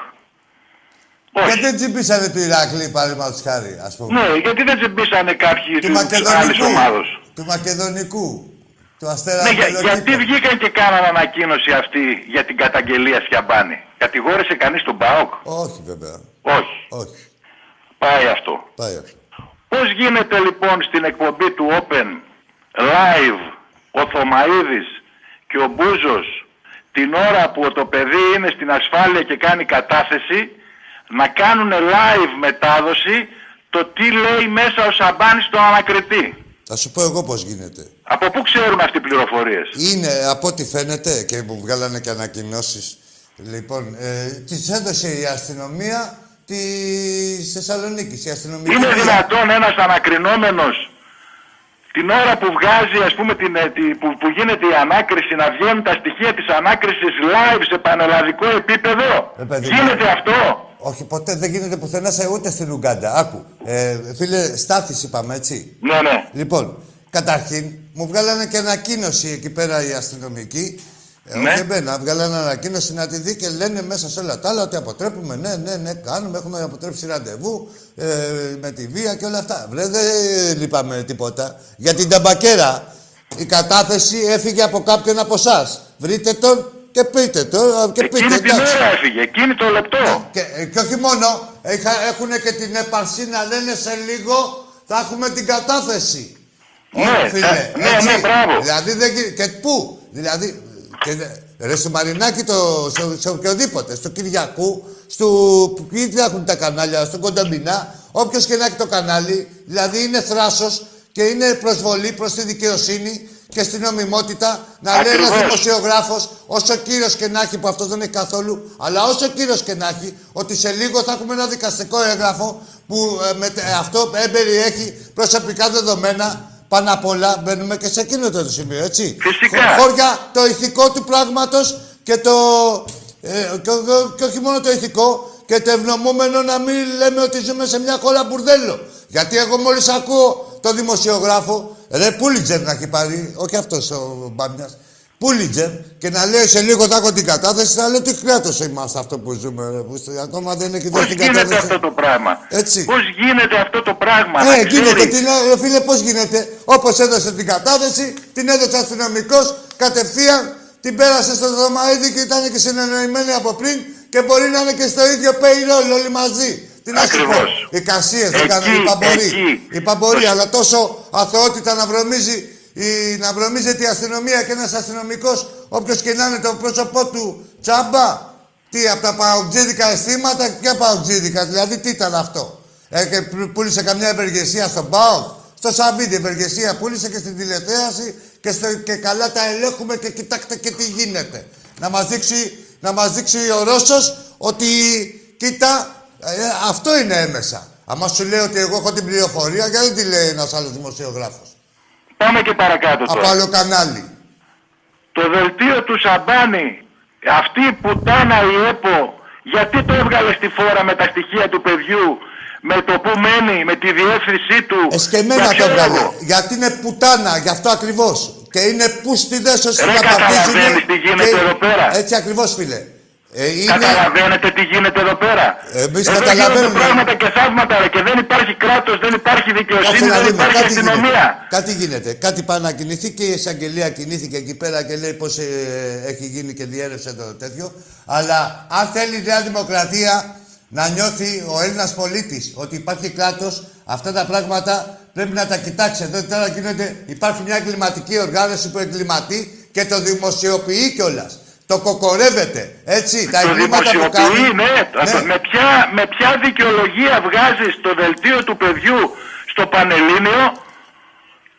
Γιατί δεν τσιμπήσανε του Ηράκλη, παραδείγματος χάρη, ας πούμε; Ναι, γιατί δεν τσιμπήσανε κάποιοι του της άλλης Μακεδονικού. ομάδα. Του Μακεδονικού. Του Αστέρα Ναι, για- Αγκελοκήπου. γιατί βγήκαν και κάναν ανακοίνωση αυτή για την καταγγελία Σιαμπάνη. Κατηγόρησε κανείς τον Πάουκ. Όχι βέβαια. Όχι. Όχι. Πάει αυτό. Πάει αυτό. Πώς γίνεται λοιπόν στην εκπομπή του Open live ο Θωμαίδης και ο Μπούζος την ώρα που το παιδί είναι στην ασφάλεια και κάνει κατάθεση να κάνουν live μετάδοση το τι λέει μέσα ο Σαμπάνης στον ανακριτή. Θα σου πω εγώ πώς γίνεται. Από πού ξέρουν αυτοί οι πληροφορίες; Είναι από ό,τι φαίνεται και που βγάλανε και ανακοινώσεις. Λοιπόν, ε, τη έδωσε η αστυνομία τη Θεσσαλονίκη. Η αστυνομική. Είναι βία. δυνατόν ένας ανακρινόμενος την ώρα που βγάζει, ας πούμε, την, ε, τη- που, που γίνεται η ανάκριση, να βγαίνουν τα στοιχεία της ανάκρισης live σε πανελλαδικό επίπεδο. Ε, παιδί, γίνεται ναι. αυτό; Όχι, ποτέ δεν γίνεται πουθενά σε ούτε στην Ουγκάντα. Άκου. Ε, φίλε, στάθης είπαμε, έτσι. Ναι, ναι. Λοιπόν, καταρχήν μου βγάλανε και ανακοίνωση εκεί πέρα οι αστυνομικοί. Ε, Ναι. Όχι εμένα, βγάλανε ανακοίνωση να τη δει και λένε μέσα σε όλα τα άλλα ότι αποτρέπουμε. Ναι, ναι, ναι, κάνουμε. Έχουμε αποτρέψει ραντεβού ε, με τη βία και όλα αυτά. Βρε, δεν λείπαμε τίποτα. Για την ταμπακέρα η κατάθεση έφυγε από κάποιον από εσάς. Βρείτε τον και πείτε το. Και πείτε, Εκείνη την εντάξει. ώρα έφυγε, εκείνη το λεπτό. Και, ε, και όχι μόνο, έχουν και την έπαρση να λένε σε λίγο θα έχουμε την κατάθεση. Ναι, Όχι, φίλε, ε, ναι, έτσι. ναι, μπράβο. Δηλαδή δεν γι- Και πού, δηλαδή. Και, ρε στο Μαρινάκι, το, σε, σε οποιοδήποτε, στο Κυριακού, στο. Ποιοι δεν έχουν τα κανάλια, στο Κονταμπινά, όποιος και να έχει το κανάλι, δηλαδή είναι θράσος και είναι προσβολή προς τη δικαιοσύνη και στην νομιμότητα να λέει ένας Ακριβώς. δημοσιογράφος, όσο κύριος και να έχει, που αυτό δεν έχει καθόλου, αλλά όσο κύριος και να έχει, ότι σε λίγο θα έχουμε ένα δικαστικό έγγραφο που ε, με, ε, αυτό εμπεριέχει προσωπικά δεδομένα. Πάνω απ' όλα μπαίνουμε και σε εκείνο το σημείο, έτσι. Φυσικά. Χω- Χώρια το ηθικό του πράγματος και το... Ε, και, και- και όχι μόνο το ηθικό, και το ευνομούμενο να μην λέμε ότι ζούμε σε μια χώρα μπουρδέλο. Γιατί εγώ μόλις ακούω το δημοσιογράφο, ρε Πούλιτζερ να έχει πάρει, όχι αυτός ο Μπάμιας, Πούλιτζερ και να λέει σε λίγο θα έχω την κατάθεση, θα λέω τι κράτος είμαστε αυτό που ζούμε, ρε, που είστε- ακόμα δεν έχει Πώς δώσει την γίνεται κατάθεση. αυτό το πράγμα; Έτσι. Πώς γίνεται αυτό το πράγμα. να Ε, γίνεται. ξέρεις. Τι να- ρε φίλε, πώς γίνεται; Όπως έδωσε την κατάθεση, την έδωσε αστυνομικός κατευθείαν, την πέρασε στο Δωμαίδη και ήταν και συνεννοημένοι από πριν και μπορεί να είναι και στο ίδιο payroll όλοι μαζί. Τι να σου πω. Ακριβώς. Οι κασίες δεν Εκεί, κάνουν οι παμποροί. εκεί. Οι παμποροί, αλλά τόσο αθωότητα να βρωμίζει. Η, να βρωμίζεται η αστυνομία και ένας αστυνομικός, όποιος και να είναι το πρόσωπό του τσάμπα. Τι, από τα παουτζίδικα αισθήματα, ποια παουτζίδικα, δηλαδή τι ήταν αυτό; Ε, και π- πούλησε καμιά ευεργεσία στον ΠΑΟΚ. Στο Σαββίδι ευεργεσία πούλησε και στην τηλεθέαση και, στο, και καλά τα ελέγχουμε και κοιτάξτε και τι γίνεται. Να μας δείξει, να μας δείξει ο Ρώσος ότι κοίτα, ε, αυτό είναι έμεσα. Άμα σου λέει ότι εγώ έχω την πληροφορία, γιατί δεν τη λέει ένας άλλος δημοσιογράφος. Πάμε και παρακάτω Από τώρα. άλλο κανάλι. Το δελτίο του Σαμπάνη, αυτή η πουτάνα η ΕΠΟ, γιατί το έβγαλε στη φόρα με τα στοιχεία του παιδιού με το που μένει, με τη διεύθυνσή του. Εσκεμμένα Για το ποιο έβγαλε. λόγο; Γιατί είναι πουτάνα, γι' αυτό ακριβώς. Και είναι πούστιδες όσοι Ρε, να παρτίζουν. καταλαβαίνεις τι γίνεται εδώ πέρα. Έτσι ακριβώς, φίλε. Ε, είναι... Καταλαβαίνετε τι γίνεται εδώ πέρα. Εμείς εδώ καταλαβαίνουμε. γίνονται πράγματα και θαύματα ρε, και δεν υπάρχει κράτος, δεν υπάρχει Κάτσε δικαιοσύνη, να δεν δούμε. υπάρχει Κάτι γίνεται. αστυνομία. Κάτι γίνεται. Κάτι πάει να κινηθεί και η εισαγγελία κινήθηκε εκεί πέρα και λέει πώς ε, έχει γίνει και διέρευσε το τέτοιο. Αλλά αν θέλει η Νέα Δημοκρατία να νιώθει ο Έλληνας πολίτης ότι υπάρχει κράτος, αυτά τα πράγματα πρέπει να τα κοιτάξει. Εδώ τώρα γίνονται, υπάρχει μια εγκληματική οργάνωση που εγκληματεί και το δημοσιοποιεί κιόλας. Το κοκορεύεται. Έτσι, τα Το εγκλήματα που κάνει. δημοσιοποιεί, ναι. Ναι. Με, ποια, με ποια δικαιολογία βγάζεις το δελτίο του παιδιού στο Πανελλήνιο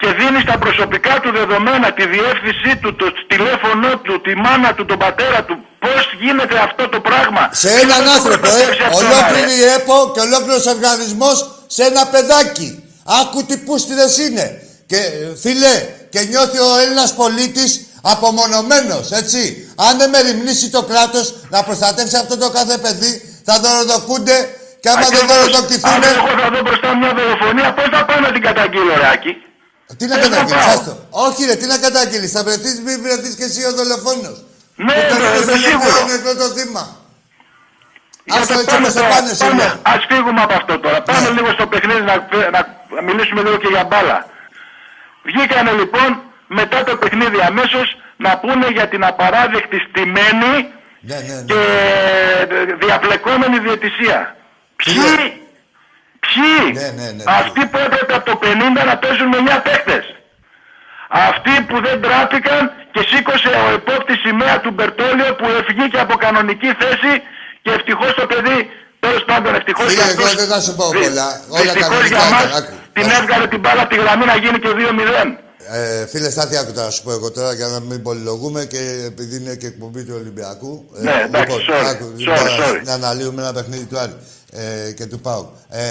και δίνεις τα προσωπικά του δεδομένα, τη διεύθυνσή του, το τηλέφωνο του, τη μάνα του, τον πατέρα του. Πώς γίνεται αυτό το πράγμα; Σε Ποιος έναν θα το άνθρωπο, ε. προστατεύσει αυτό, Ολόκληρη ρε. η ΕΠΟ και ολόκληρος οργανισμός σε ένα παιδάκι. Άκου τι πούστιδες είναι. Και ε, φίλε, και νιώθει ο Έλληνας πολίτης απομονωμένος, έτσι. Αν δεν μεριμνήσει το κράτος να προστατεύσει αυτό το κάθε παιδί, θα δωροδοκούνται και άμα δεν Ακριβώς. δωροδοκηθούν... Αν εγώ θα δω μπροστά μια δολοφονία, πώς θα πάω να την καταγγείλω, ρε Άκη; Τι να δεν θα καταγγείλεις, πάω. άστο. Όχι ρε, τι να καταγγείλεις, θα βρεθείς, μην βρεθείς και εσύ ο δολοφόνος. Ναι, Που ρε, παίρνεις ρε, ένα σίγουρος. νεκρό το θύμα. Για Άστο το έτσι όπως θα τώρα, πάνε πάμε, σήμερα. Ας φύγουμε από αυτό τώρα. Πάμε Ναι. λίγο στο παιχνίδι να, να μιλήσουμε λίγο και για μπάλα. Βγήκανε λοιπόν μετά το παιχνίδι αμέσως να πούνε για την απαράδεκτη στημένη Ναι, ναι, ναι. και διαπλεκόμενη διαιτησία. Ποιοι, Φίλε. ποιοι, Ναι, ναι, ναι, αυτοί που έπρεπε από το 50 να παίζουν με 9 παίχτες. Αυτοί που δεν τράπηκαν και σήκωσε ο επόπτης σημαία του Μπερτόλιο που βγήκε από κανονική θέση και ευτυχώς το παιδί, τέλος πάντων ευτυχώς Φίλε, για εγώ αυτούς, δεν θα σου πω δυ- πολλά. Όλα δυστυχώς κανονικά για μας ήταν, άκου. την Άκου. έβγαλε την μπάλα από τη γραμμή να γίνει και 2-0. Ε, φίλε Στάθη, άκου τώρα να σου πω εγώ τώρα για να μην πολυλογούμε και επειδή είναι και εκπομπή του Ολυμπιακού. ε, Ναι, εντάξει, sorry, λοιπόν, sorry, τώρα sorry. Να αναλύουμε ένα παιχνίδι του Άρη ε, και του Πάου. Ε,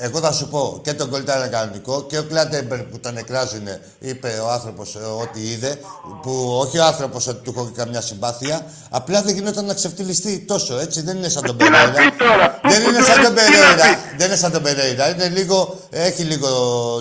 εγώ θα σου πω και τον κολλ ήταν κανονικό και ο Κλάτεμπερ που τον εκράζουν είπε ο άνθρωπος ό,τι είδε. Που όχι ο άνθρωπος ότι του έχω και καμιά συμπάθεια. Απλά δεν γινόταν να ξεφτυλιστεί τόσο έτσι. Δεν είναι σαν τον Τι να Περέιρα. πει τώρα, πού- Δεν πού είναι το σαν λες, τον τι να Περέιρα. πει. Δεν είναι σαν τον Περέιρα. Είναι λίγο, έχει λίγο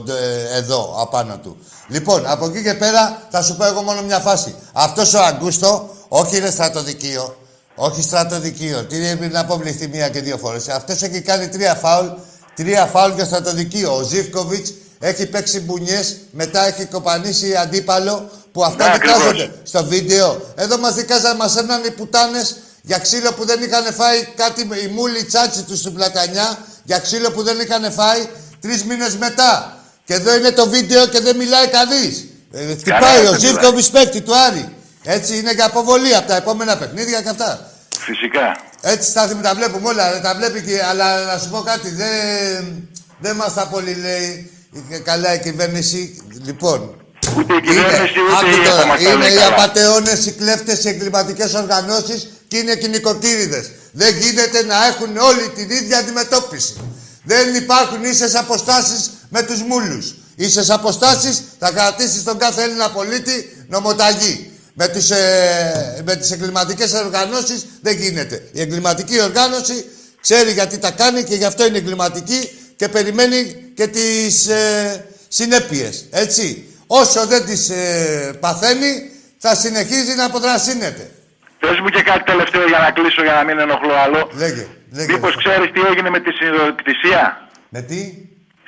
ε, εδώ απάνω του. Λοιπόν, από εκεί και πέρα θα σου πω εγώ μόνο μια φάση. Αυτός ο Αγκούστο, όχι είναι στρατοδικείο. Όχι στρατοδικείο. Τι είναι να αποβληθεί μία και δύο φορές. Αυτός έχει κάνει τρία φάουλ. Τρία φάουλ και στρατοδικείο. Ο Ζήφκοβιτς έχει παίξει μπουνιές, μετά έχει κοπανίσει αντίπαλο που αυτά Ναι, δικάζονται ακριβώς. στο βίντεο. Εδώ μας δικάζαν, μας έρναν οι πουτάνες για ξύλο που δεν είχαν φάει κάτι η μούλη τσάτσι τους στην πλατανιά. Για ξύλο που δεν είχαν φάει τρεις μήνες μετά. Και εδώ είναι το βίντεο και δεν μιλάει κανείς. Ε, χτυπάει ο δεν Ζήφκοβιτς παίκτη του Άρη. Έτσι είναι για αποβολή από τα επόμενα παιχνίδια και αυτά. Φυσικά. Έτσι στάθη τα βλέπουμε όλα, ρε, τα βλέπει και, αλλά να σου πω κάτι, δεν, δεν μας τα πολύ λέει η- καλά η κυβέρνηση. Λοιπόν, Ούτε η κυβέρνηση, ούτε άκου η τώρα, ΕΠΑ μας τα είναι λέει οι καλά. απατεώνες, οι κλέφτες, οι εγκληματικές οργανώσεις και είναι και οι νοικοκύριδες. Δεν γίνεται να έχουν όλοι την ίδια αντιμετώπιση. Δεν υπάρχουν ίσες αποστάσεις με τους μούλους. Ίσες αποστάσεις θα κρατήσει τον κάθε Έλληνα πολίτη νομοταγή. Με, τους, ε, με τις εγκληματικές οργανώσεις δεν γίνεται. Η εγκληματική οργάνωση ξέρει γιατί τα κάνει και γι' αυτό είναι εγκληματική και περιμένει και τις ε, συνέπειες. Έτσι. Όσο δεν τις ε, παθαίνει θα συνεχίζει να αποδρασίνεται. Πες μου και κάτι τελευταίο για να κλείσω για να μην ενοχλώ άλλο. Λέγε, λέγε. Μήπως ξέρεις τι έγινε με τη συνειδιοκτησία; Με τι,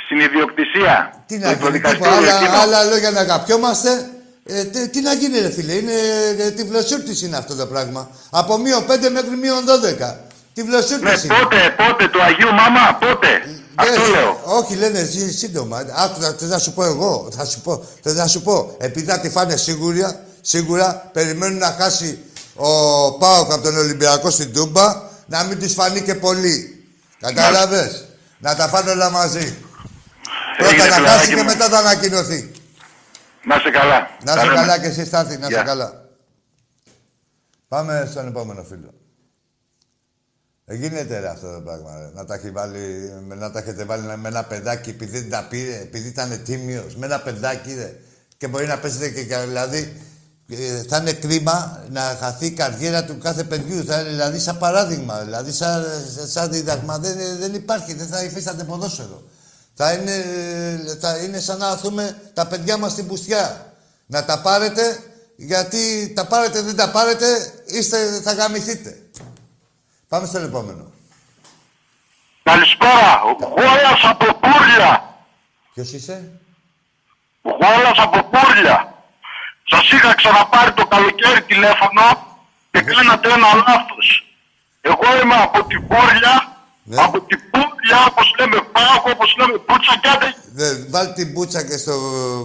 Συνειδιοκτησία. τι Το να γίνει, υποδικαστήριο τίποτα, άλλα, εκείνο. άλλα λόγια να αγαπιόμαστε. Ε, τι, τι να γίνει ρε φίλε, είναι ε, τυφλοσούρτης είναι αυτό το πράγμα. Από μείον 5 μέχρι μείον 12. Τυφλοσούρτης Ναι, είναι. πότε, πότε, το Αγίου Μάμα, πότε. Αυτό Ναι, λέω. Όχι, λένε σύ- σύντομα. Άκου, θα, θα σου πω εγώ. Θα σου πω. Θα σου πω. Επειδή θα τη φάνε σίγουρα, σίγουρα περιμένουν να χάσει ο Πάοκ από τον Ολυμπιακό στην Τούμπα, να μην του φανεί και πολύ. Κατάλαβε. Να τα φάνε όλα μαζί. Πρώτα Έγινε, να φιλαράκι χάσει και μου. μετά θα ανακοινωθεί. Να είσαι καλά. Να Τα είσαι λέμε. καλά και εσύ, Στάθη. Να είσαι Γεια. καλά. Πάμε στον επόμενο φίλο. Δεν γίνεται ρε αυτό το πράγμα. Ρε. Να, τα έχει βάλει, να τα έχετε βάλει με ένα παιδάκι επειδή δεν τα πήρε, επειδή ήταν τίμιος. Με ένα παιδάκι ρε. Και μπορεί να παίζετε και κα- δηλαδή Ε, θα είναι κρίμα να χαθεί η καριέρα του κάθε παιδιού. Θα είναι δηλαδή σαν παράδειγμα, δηλαδή σαν, σαν δίδαγμα. Δεν, δεν υπάρχει, δεν θα υφίσταται ποδόσφαιρο. Θα είναι, θα είναι σαν να δούμε τα παιδιά μας στην πουστιά. Να τα πάρετε, γιατί τα πάρετε, δεν τα πάρετε, είστε, θα γαμηθείτε. Πάμε στο επόμενο. Καλησπέρα. Γόλας από Πούρλια. Ποιος είσαι; Γόλας από Πούρλια. Σας είχα ξαναπάρει το καλοκαίρι τηλέφωνο και κάνατε ένα λάθος. Εγώ είμαι από την Πούρλια, Ναι. από την Πούρλια, όπως λέμε Πάγο, όπως λέμε Πούτσα και άντε Ναι, βάλ την μπούτσα και στο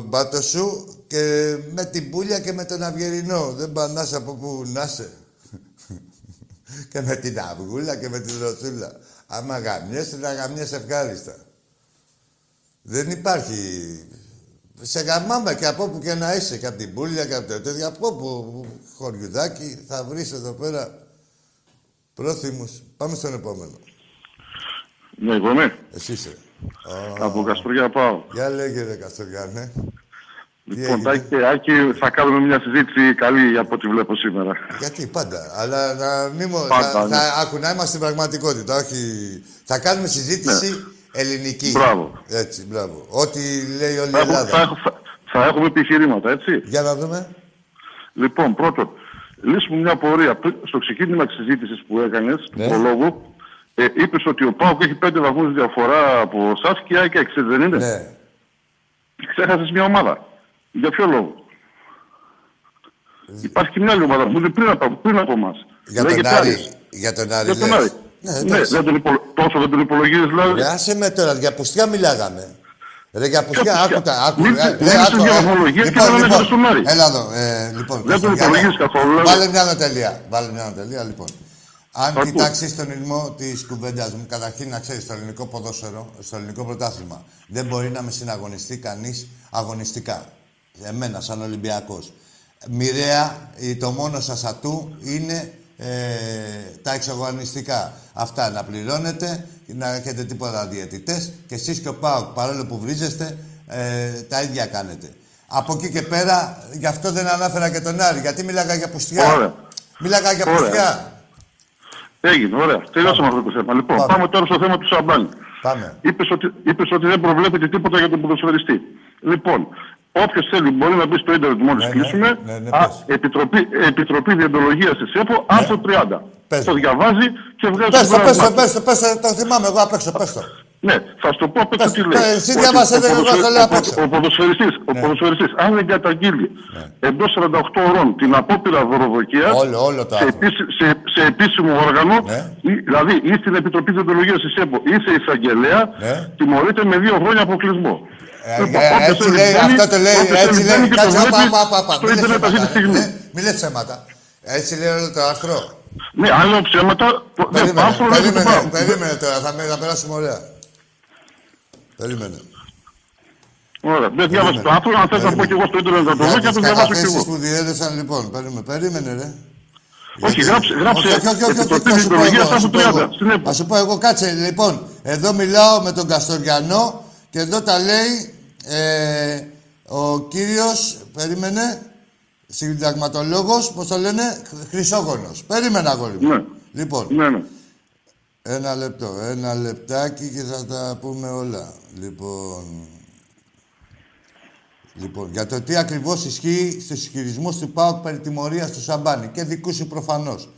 μπάτο σου και με την πουλια και με τον αυγερινό. Δεν πανάς από που να είσαι. και με την αυγούλα και με την ροτσούλα. Άμα γαμιέσαι, να γαμιέσαι ευχάριστα. Δεν υπάρχει... Σε γαμάμε και από όπου και να είσαι, και από την πουλια και από το τέτοιο, από όπου χωριουδάκι θα βρεις εδώ πέρα πρόθυμους. Πάμε στον επόμενο. Ναι, εγώ είμαι. Εσύ είσαι. Από Καστοριά πάω. Γεια λέγε ρε Καστοριάνε. Λοιπόν, έγινε; Τάκη, Άκη, θα κάνουμε μια συζήτηση καλή από ό,τι βλέπω σήμερα. Γιατί πάντα. Αλλά να μην μου. Πάντα, θα, ναι. θα, άκου, να είμαστε στην πραγματικότητα. Όχι. Θα κάνουμε συζήτηση ελληνική. Ναι. Μπράβο. Έτσι, μπράβο. Ό,τι λέει όλη η Θα, έχω- Ελλάδα. θα, έχω- θα, θα έχουμε επιχειρήματα, έτσι. Για να δούμε. Λοιπόν, πρώτον, λύσουμε μια πορεία. Πριν- Στο ξεκίνημα της συζήτησης που έκανες, Ναι. του προλόγου, ε, είπες ότι ο Πάουκ έχει πέντε βαθμούς διαφορά από εσάς και η ΑΕΚ έξι, δεν είναι; Ναι. Ξέχασες μια ομάδα. Για ποιο λόγο; Υπάρχει και μια άλλη ομάδα που είναι πριν από, πριν από εμάς. Για τον Άρη. Για τον Άρη. Για τον λες. Άρη. Ναι, Ναι, εντάξει. δεν τον υπολο... τόσο δεν τον υπολογίζεις δηλαδή. Ρε, άσε με τώρα, για πουστιά μιλάγαμε. Ρε, για πουστιά, πουστιά; άκου τα, άκου. Μην- ε, μην ρε, είσαι άκου, για ε. βαθμολογία και Λοιπόν, δεν λοιπόν, ανέφερες τον Άρη. Έλα εδώ, ε, λοιπόν. Δεν τον Καστοριανέ, υπολογίζεις καθόλου, δηλαδή. Βάλε μια ανατελεία, βάλε μια ανατελεία, λοιπόν. Αν Ακούω. κοιτάξεις τον υλμό της κουβέντας μου, καταρχήν να ξέρεις στο ελληνικό ποδόσφαιρο, στο ελληνικό πρωτάθλημα, δεν μπορεί να με συναγωνιστεί κανείς αγωνιστικά. Εμένα, σαν Ολυμπιακός. Μοιραία, ή το μόνο σας ατού είναι ε, τα εξαγωνιστικά. Αυτά να πληρώνετε, να έχετε τίποτα διαιτητές και εσείς και ο ΠΑΟΚ, παρόλο που βρίζεστε, ε, τα ίδια κάνετε. Από εκεί και πέρα, γι' αυτό δεν ανάφερα και τον Άρη, γιατί μίλαγα για πουστιά. Ωραία. Μίλαγα για Ωραία. πουστιά. Έγινε, ωραία. Τελειώσαμε αυτό το θέμα. Λοιπόν, Πάμε. πάμε τώρα στο θέμα του Σαμπάνη. Πάμε. Είπες ότι, είπες ότι δεν προβλέπεται τίποτα για τον ποδοσφαιριστή. Λοιπόν, όποιος θέλει μπορεί να μπει στο ίντερνετ μόλις Ναι, ναι. κλείσουμε. Ναι, ναι, Α, πες. Επιτροπή, Επιτροπή Διεντολογία της ΕΠΟ, άρθρο 30. Πες. Το διαβάζει και βγάζει Πες το, πες το, συμπεράσματα. πες το, πες το, το θυμάμαι εγώ απ' έξω, πες το. Ναι, θα σου το πω απ' έξω Πες, τι λέει. πες, εσύ Ότι διάβασε, ο δεν εγώ ποδοσφαι- θα λέω ο απ' έξω. ποδο- Ο ποδοσφαιριστής, ο Ναι. ποδοσφαιριστής, αν δεν καταγγείλει εντός 48 ώρων την απόπειρα δωροδοκίας Όλο, όλο το σε, άρθρο. επίση- σε, σε επίσημο όργανο, Ναι. ή, δηλαδή ή στην Επιτροπή Διοντολογίας της ΕΠΟ ή σε εισαγγελέα, Ναι. τιμωρείται με δύο χρόνια αποκλεισμό. Ε, Λοιπόν, ε, όποιος έτσι θέλει λέει, μπαίνει, αυτό το λέει, όποιος έτσι θέλει λέει. μπαίνει και το Κάτσε, βλέπει όπα, όπα, όπα. στο Μη λες ίντερνετ αυτή τη ψέματα. στιγμή. Ναι, Μη λες ψέματα. Έτσι λέει όλο το άρθρο. Ναι, αν λέω ψέματα, το- δεν Περίμενε, άρθρο λέγεται περίμενε, πάνω. περίμενε τώρα, θα, με- θα περάσουμε ωραία. Περίμενε. Ωραία, δεν διάβασε το άρθρο, αν θες να πω και εγώ στο ίντερνετ να το δω Για και να τις το διαβάσω και καταθέσεις εγώ. που διέδεσαν, λοιπόν, περίμενε, περίμενε ρε. Όχι, γράψε, γράψε Όχι, όχι, όχι, όχι, Επιτροπή θα σου πω Διοντολογίας εγώ, θα σου άρθρο πω εγώ. 30 στην ΕΠΟ. Θα σου πω εγώ, κάτσε λοιπόν. Εδώ μιλάω με τον Καστοριανό και εδώ τα λέει ε, ο κύριος, περίμενε, συνταγματολόγος, πώς το λένε, Χρ- Χρυσόγονος. Περίμενε αγόρι μου. Ναι. Λοιπόν, Ναι, ναι. Ένα λεπτό, ένα λεπτάκι και θα τα πούμε όλα. Λοιπόν, λοιπόν για το τι ακριβώς ισχύει στους ισχυρισμούς του ΠΑΟΚ περί τιμωρίας του Σαμπάνη και δικούς σου προφανώς.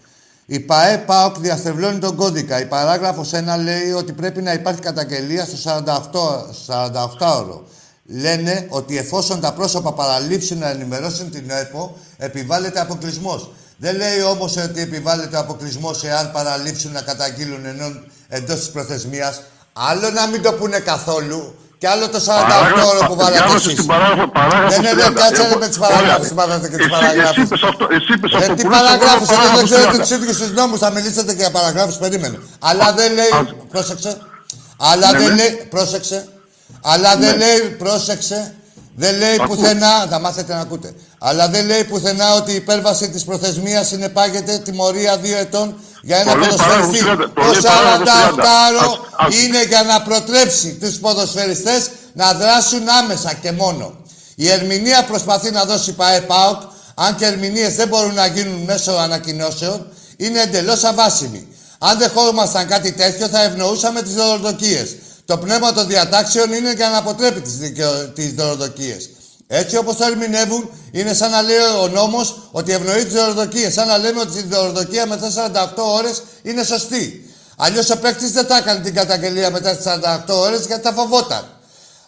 Η ΠαΕ ΠΑΟΚ διαστευλώνει τον κώδικα. Η παράγραφος 1 λέει ότι πρέπει να υπάρχει καταγγελία στο 48, 48ωρο. Λένε ότι εφόσον τα πρόσωπα παραλείψουν να ενημερώσουν την ΕΠΟ, επιβάλλεται αποκλεισμός. Δεν λέει όμως ότι επιβάλλεται αποκλεισμός εάν παραλείψουν να καταγγείλουν ενώ εντός της προθεσμίας. Άλλο να μην το πούνε καθόλου και άλλο το 48 ώρο που βάλατε Διάβασε εσείς. την παράγραφο, παράγραφο Ναι, ναι, ναι, 30. κάτσε Εγώ- με τις παραγράφους, Ωραία. τις παραγράφους και τις Εσύ- παραγράφους. Εσύ είπες αυτό, εσύ είπες Ρε, αυτό τι που λες, εγώ παραγράφους, λέω εγώ δεν παράγραφο ξέρω 30. τους ίδιους τους νόμους, θα μιλήσετε και για παραγράφους, περίμενε. Αλλά δεν λέει, Ας- πρόσεξε, αλλά Ναι, δεν ναι. λέει, πρόσεξε, αλλά δεν λέει, πρόσεξε, δεν λέει Ακούω. πουθενά, θα μάθετε να ακούτε, αλλά δεν λέει πουθενά ότι η υπέρβαση της προθεσμίας συνεπάγεται τιμωρία δύο ετών για ένα Το λέει ποδοσφαιριστή. παράγραφος 30, το Το λέει παράγραφος 48ωρο 30. Ας- ας- είναι για να προτρέψει τους ποδοσφαιριστές να δράσουν άμεσα και μόνο. Η ερμηνεία προσπαθεί να δώσει ΠΑΕ ΠΑΟΚ, αν και ερμηνείες δεν μπορούν να γίνουν μέσω ανακοινώσεων, είναι εντελώς αβάσιμη. Αν δεχόμασταν κάτι τέτοιο, θα ευνοούσαμε τις δωροδοκίες. Το πνεύμα των διατάξεων είναι για να αποτρέπει τις δωροδοκίες. Έτσι όπως το ερμηνεύουν, είναι σαν να λέει ο νόμος ότι ευνοεί τις δωροδοκίες. Σαν να λέμε ότι η δωροδοκία μετά 48 ώρες είναι σωστή. Αλλιώς ο παίκτης δεν θα έκανε την καταγγελία μετά τι 48 ώρες γιατί θα φοβόταν.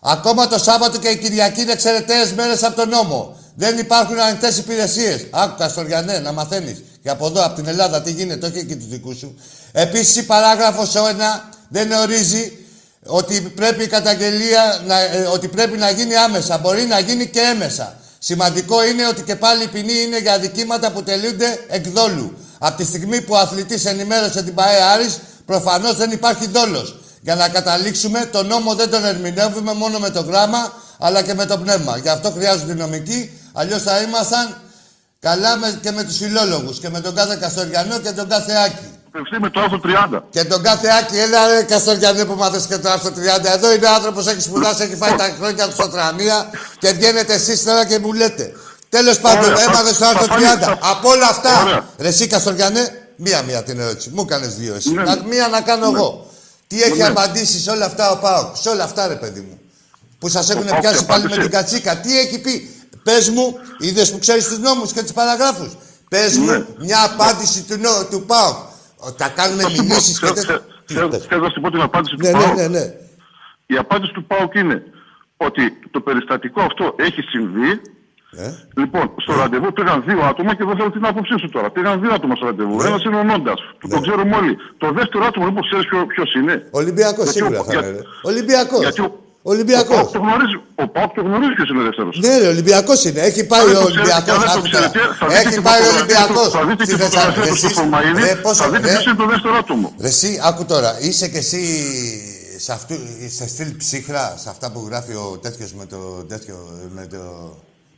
Ακόμα το Σάββατο και η Κυριακή είναι εξαιρετές μέρες από τον νόμο. Δεν υπάρχουν ανοιχτές υπηρεσίες. Άκου Καστοριανέ, να μαθαίνεις. Και από εδώ, από την Ελλάδα, τι γίνεται, όχι εκεί τους δικούς σου. Επίσης, η παράγραφος 1 δεν ορίζει ότι πρέπει η καταγγελία να, ε, ότι πρέπει να γίνει άμεσα. Μπορεί να γίνει και έμεσα. Σημαντικό είναι ότι και πάλι η ποινή είναι για αδικήματα που τελούνται εκδόλου. Από τη στιγμή που ο αθλητής ενημέρωσε την ΠαΕ Άρης, προφανώς δεν υπάρχει δόλος. Για να καταλήξουμε, τον νόμο δεν τον ερμηνεύουμε μόνο με το γράμμα, αλλά και με το πνεύμα. Γι' αυτό χρειάζονται νομικοί, αλλιώς θα ήμασταν καλά με, και με τους φιλόλογους και με τον κάθε Καστοριανό και τον κάθε Άκη. Με το άρθρο 30. Και τον κάθε Άκη, έλα ρε Καστοριανό που μάθες και το άρθρο 30. Εδώ είναι άνθρωπος έχει σπουδάσει, έχει φάει τα χρόνια του στο τραμεία και βγαίνετε εσείς τώρα και μου λέτε. Τέλος πάντων, έμαθες το άρθρο 30. Από όλα αυτά, ρε εσύ Καστοριανέ, μία-μία την ερώτηση. Μου έκανε δύο εσύ. Ναι. Μία να κάνω ναι. εγώ. Τι έχει ναι. απαντήσει σε όλα αυτά ο Πάοκ; Σε όλα αυτά, ρε παιδί μου. Που σας έχουν πιάσει πάλι με την κατσίκα. Τι έχει πει; Πες μου, είδες που ξέρεις τους νόμους και του παραγράφους; Πες μου ναι. μια απάντηση του, νο, του ΠΑΟΚ. Τα κάνουμε μηνύσεις και τέτοια. Θέλω να σου πω την απάντηση ναι, του ναι, ναι, ναι. Η απάντηση του ΠΑΟΚ είναι ότι το περιστατικό αυτό έχει συμβεί. Ε; Λοιπόν, στο ε; ραντεβού πήγαν δύο άτομα και δεν θέλω την άποψή σου τώρα. Πήγαν δύο άτομα στο ραντεβού. Ναι. Ένα είναι ο Νόντας, που ναι. το ξέρουμε όλοι. Το δεύτερο άτομο, λοιπόν, ξέρεις ποιο είναι; Ολυμπιακός σίγουρα θα είναι. Ολυμπιακός. Γιατί Ολυμπιακός. Ο Πάοκ το γνωρίζει ποιος είναι ο δεύτερος. Ναι, ρε, Ολυμπιακός είναι. Έχει πάει ο Ολυμπιακός. Έχει πάει ο Ολυμπιακός. Στη Θεσσαλονίκη. Θα δείτε ποιος είναι το δεύτερο άτομο. Εσύ, άκου τώρα, είσαι κι εσύ σε, αυτού, σε στυλ ψύχρα, σε αυτά που γράφει ο τέτοιος με το τέτοιο. Με το...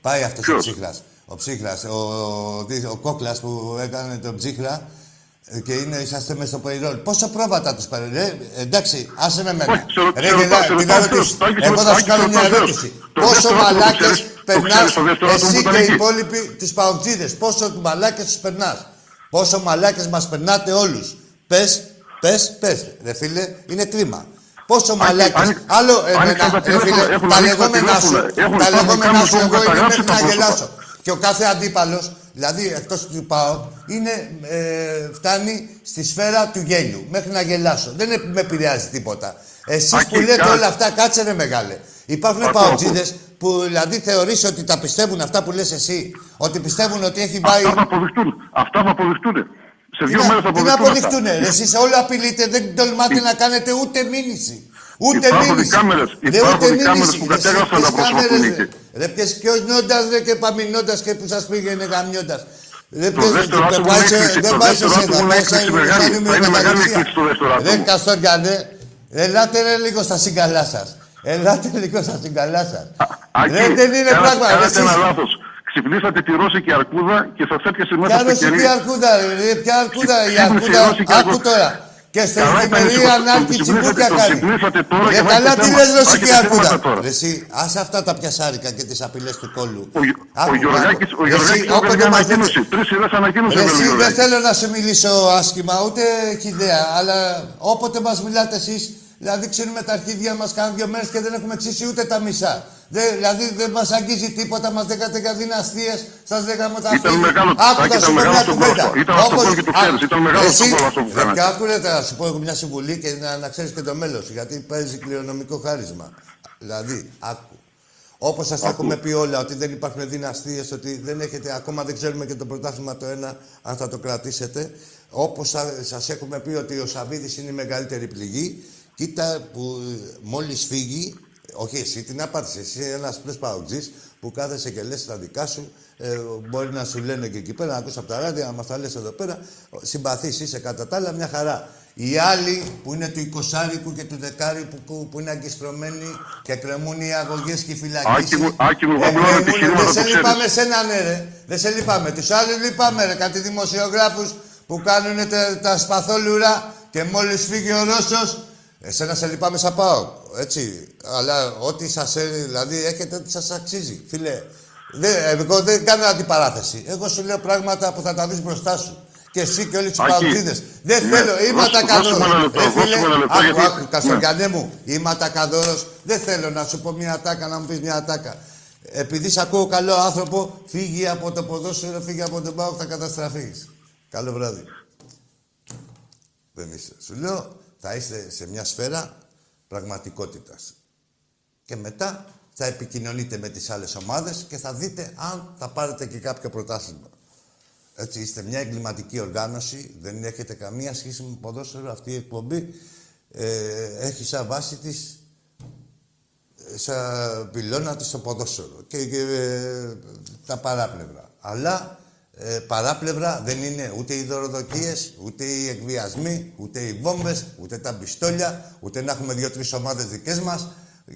Πάει αυτός ο ψύχρας. Ο ψύχρας, ο, ο, ο κόκλας που έκανε τον ψύχρα ε, και είναι, είσαστε μέσα στο παϊρόλ. Πόσο πρόβατα τους πάρετε, ε, εντάξει, άσε με μένα. Ρε, την ερώτηση. Εγώ θα σου κάνω μια ερώτηση. Πόσο μαλάκες περνάς εσύ και οι υπόλοιποι τους παουτζίδες; Πόσο μαλάκες τους περνάς; Πόσο μαλάκες μας περνάτε όλους; Πες, πες, πες. Ρε φίλε, είναι κρίμα. Πόσο μαλάκε. Άλλο, εμένα, ρε φίλε, τα λεγόμενά σου. Τα λεγόμενά σου, εγώ είναι μέχρι να γελάσω. Και ο κάθε αντίπαλος Δηλαδή, εκτός του πάω, είναι, ε, φτάνει στη σφαίρα του γέλιου. Μέχρι να γελάσω. Δεν με επηρεάζει τίποτα. Εσείς που λέτε όλα αυτά, κάτσε ρε μεγάλε. Υπάρχουν παουτζίδε που δηλαδή θεωρείς ότι τα πιστεύουν αυτά που λες εσύ; Ότι πιστεύουν ότι έχει πάει. Αυτά θα αποδειχτούν. Αυτά θα αποδειχτούν. Σε δύο μέρες θα αποδειχτούν. Τι να αποδειχτούν. Εσείς όλο απειλείτε, δεν τολμάτε να κάνετε ούτε μήνυση. Ούτε υπάρχουν κάμερες, υπάρχουν κάμερες που κατέγραψαν τα προσωπικά. Ρε ποιες ποιος νόντας ρε και παμινώντας και που σας πήγαινε γαμιώντας. Ρε ποιος δεν πάει σε σένα, πάει σε Είναι μεγάλη εκπλήξη το δεύτερο άτομο. Ρε Καστόριανε, ελάτε ρε λίγο στα συγκαλά σας. Ελάτε λίγο στα συγκαλά σας. Ρε δεν είναι πράγμα. Κάνατε ένα λάθος. Ξυπνήσατε τη Ρώσικη αρκούδα και σας έπιασε μέσα στο κερί. Ποια αρκούδα, ρε, ποια αρκούδα, η αρκούδα, άκου τώρα. Και στην εφημερίδα ανάρκη τσιμπούκια κάνει. Και καλά τι λες ρωσική αρκούδα. Εσύ, άσε αυτά τα πιασάρικα και τις απειλές του κόλου. Ο Γιωργάκης έκανε ανακοίνωση. Τρεις σειρές ανακοίνωση. Εσύ δεν θέλω να σου μιλήσω άσχημα, ούτε έχει ιδέα. Αλλά όποτε μας μιλάτε εσείς, δηλαδή ξέρουμε τα αρχίδια μας κάνουν δύο μέρες και δεν έχουμε εξήσει ούτε τα μισά. Δε, δηλαδή δεν μας αγγίζει τίποτα, μας δέκατε για δυναστείες, σας λέγαμε τα Ήταν μεγάλο Άκου, ήταν μεγάλο στον κόσμο. Ήταν αυτό και το ξέρεις. Ήταν μεγάλο στον κόσμο αυτό που κάνατε. Άκουρε να σου πω μια συμβουλή και να, να ξέρεις και το μέλλον σου, γιατί παίζει κληρονομικό χάρισμα. Δηλαδή, άκου. Όπως σας έχουμε πει όλα, ότι δεν υπάρχουν δυναστείες, ότι δεν έχετε, ακόμα δεν ξέρουμε και το πρωτάθλημα το ένα, αν θα το κρατήσετε. Όπως σας έχουμε πει ότι ο Σαββίδης είναι η μεγαλύτερη πληγή, κοίτα που μόλις φύγει, όχι εσύ, την απάντησε. Εσύ ένας απλός παουτζή που κάθεσαι και λες τα δικά σου. Ε, μπορεί να σου λένε και εκεί πέρα, να ακούς από τα ράδια, να μα τα λες εδώ πέρα. Συμπαθείς, είσαι κατά τα άλλα μια χαρά. Οι άλλοι που είναι του 20 και του 10 που, που είναι αγκιστρωμένοι και κρεμούν οι αγωγές και οι φυλακίσεις. Άκη μου, Δεν σε λυπάμαι σένα, ναι, ρε. Δεν σε λυπάμαι. Τους άλλους λυπάμαι, ρε. Κάτι δημοσιογράφους που κάνουν τα, τα σπαθόλουρα και μόλις φύγει ο Ρώσος, εσένα σε λυπάμαι σαν πάω. Έτσι. Αλλά ό,τι σας δηλαδή έχετε ό,τι σας αξίζει. Φίλε, Δεν, εγώ δεν κάνω αντιπαράθεση. Εγώ σου λέω πράγματα που θα τα δεις μπροστά σου. Και εσύ και όλοι του παγκίδε. Δεν Ναι. θέλω, είμαι Δώσε- ατακαδόρος. δώσε μου ένα λεπτό, δώσε μου ένα λεπτό, Άκου, γιατί- άκου, Καστοριανέ μου, είμαι ατακαδόρος. Δεν θέλω να σου πω μια ατάκα, να μου πεις μια ατάκα. Επειδή σε ακούω καλό άνθρωπο, φύγει από το ποδόσφαιρο, φύγει από τον πάο, θα καταστραφείς. Καλό βράδυ. Δεν είστε. Σου λέω, θα είστε σε μια σφαίρα πραγματικότητας. Και μετά θα επικοινωνείτε με τις άλλες ομάδες και θα δείτε αν θα πάρετε και κάποιο πρωτάθλημα. Έτσι, είστε μια εγκληματική οργάνωση, δεν έχετε καμία σχέση με ποδόσφαιρο. Αυτή η εκπομπή ε, έχει σαν βάση της, ε, σαν πυλώνα της το ποδόσφαιρο και, και, ε, τα παράπλευρα. Αλλά ε, παράπλευρα δεν είναι ούτε οι δωροδοκίες, ούτε οι εκβιασμοί, ούτε οι βόμβες, ούτε τα πιστόλια, ούτε να έχουμε δύο-τρεις ομάδες δικές μας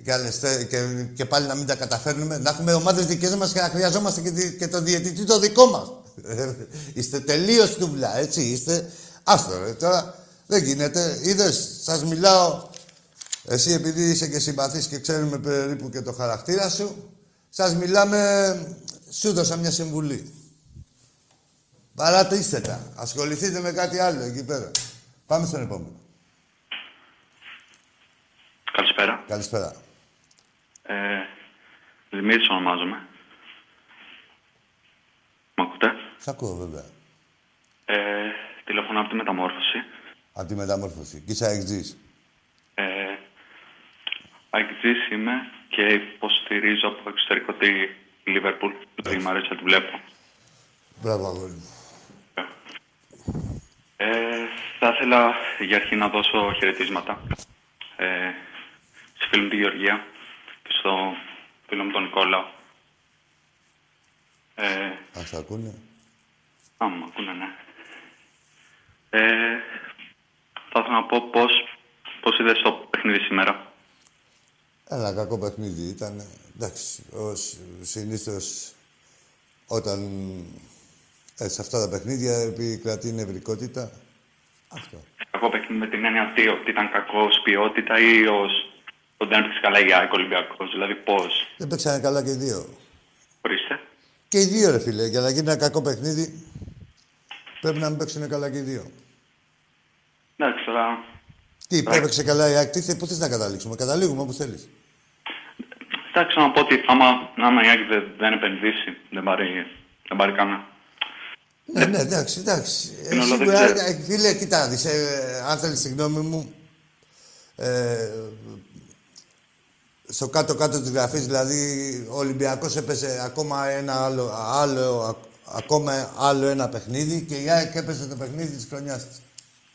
και, άλλες, θε- και, και πάλι να μην τα καταφέρνουμε. Να έχουμε ομάδες δικές μας και να χρειαζόμαστε και, τη- και το διαιτητή το δικό μας. είστε τελείως τούβλα, έτσι, είστε... Άστο ρε, τώρα δεν γίνεται. Είδες, σας μιλάω, εσύ επειδή είσαι και συμπαθής και ξέρουμε περίπου και το χαρακτήρα σου, σας μιλάμε, σου δώσα μια συμβουλή. Παρατήστε τα. Ασχοληθείτε με κάτι άλλο εκεί πέρα. Πάμε στον επόμενο. Καλησπέρα. Καλησπέρα. Ε, Δημήτρης ονομάζομαι. Μ' ακούτε; Σ' ακούω βέβαια. Ε, τηλεφωνώ από τη μεταμόρφωση. Από τη μεταμόρφωση. Και είσαι αεξής. Ε, Αγγλής είμαι και υποστηρίζω από εξωτερικό τη Λίβερπουλ. Δηλαδή μ' αρέσει να τη βλέπω. Μπράβο, αγόρι μου. Ε, θα ήθελα για αρχή να δώσω χαιρετίσματα ε, στη φίλη μου τη Γεωργία και στο φίλο μου τον Νικόλαο. Ε, Ας ακούνε. Α, μ' ακούνε, ναι. Ε, θα ήθελα να πω πώς, πώς είδες το παιχνίδι σήμερα. Ένα κακό παιχνίδι ήταν. Εντάξει, ως συνήθως όταν ε, σε αυτά τα παιχνίδια επικρατεί νευρικότητα. Αυτό. Κακό παιχνίδι με την έννοια τι, ότι ήταν κακός ως ποιότητα ή ως ότι δεν έπαιξε καλά η ΑΕΚ Ολυμπιακός. Δηλαδή πώς, Δεν παίξανε καλά και οι δύο. ορίστε. Και οι δύο, ρε φίλε. Για να γίνει ένα κακό παιχνίδι, πρέπει να μην παίξουν καλά και οι δύο. Εντάξει, τώρα... Τι, έπαιξε καλά η ΑΕΚ, τι θε- πού θες να καταλήξουμε. Καταλήγουμε όπου θέλεις. Εντάξει, να πω ότι άμα, άμα η ΑΕΚ δεν, δεν επενδύσει, δεν πάρει, δεν πάρει κανένα. Ναι, ναι, εντάξει, εντάξει. Ε, Είναι όλα σίγουρα, δεν ξέρω. ε, φίλε, κοιτά, δεις, ε, αν θέλεις τη γνώμη μου, ε, στο κάτω-κάτω της γραφής, δηλαδή, ο Ολυμπιακός έπαιζε ακόμα ένα άλλο, άλλο, α- ακόμα άλλο ένα παιχνίδι και η ΑΕΚ έπαιζε το παιχνίδι της χρονιάς της.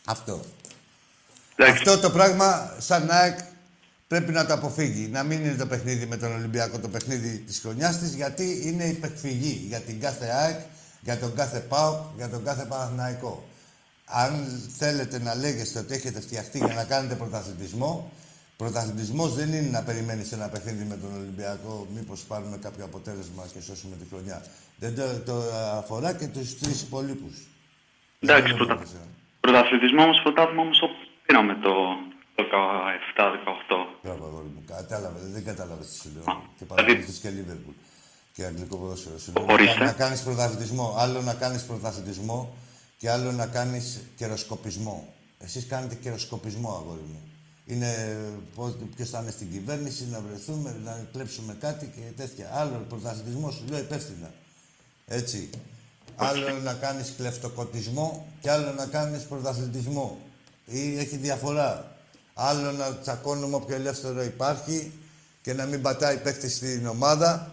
Αυτό. Εντάξει, Αυτό το πράγμα, σαν ΑΕΚ, πρέπει να το αποφύγει. Να μην είναι το παιχνίδι με τον Ολυμπιακό το παιχνίδι της χρονιάς της, γιατί είναι υπεκφυγή για την κάθε ΑΕΚ, για τον κάθε ΠΑΟΚ, για τον κάθε Παναθηναϊκό. Αν θέλετε να λέγεστε ότι έχετε φτιαχτεί για να κάνετε πρωταθλητισμό, πρωταθλητισμός δεν είναι να περιμένεις ένα παιχνίδι με τον Ολυμπιακό, μήπως πάρουμε κάποιο αποτέλεσμα και σώσουμε τη χρονιά. Δεν το, το αφορά και τους τρεις υπολείπους. εντάξει Δεν είναι πρωτα... μόνο εσένα. πρωταθλητισμό όμως, πρωτάθλημα όμως το πήραμε το, το 17-18. Μπράβο, αγόρι μου. Κατάλαβες, δεν κατάλαβες τι σου λέω. Α, Και δηλαδή- παρακολουθείς και Λίβερπουλ. Και αγγλικό ποδόσφαιρο. Σου λέω Ορίστε. να κάνεις πρωταθλητισμό. Άλλο να κάνεις πρωταθλητισμό και άλλο να κάνεις καιροσκοπισμό. Εσείς κάνετε καιροσκοπισμό, αγόρι μου. Είναι ποιος θα είναι στην κυβέρνηση, να βρεθούμε, να κλέψουμε κάτι και τέτοια. Άλλο πρωταθλητισμό, σου λέω υπεύθυνα. Έτσι. Άλλο να κάνεις κλεφτοκοτισμό και άλλο να κάνεις πρωταθλητισμό. Ή έχει διαφορά. Άλλο να τσακώνουμε όποιο ελεύθερο υπάρχει και να μην πατάει παίχτη στην ομάδα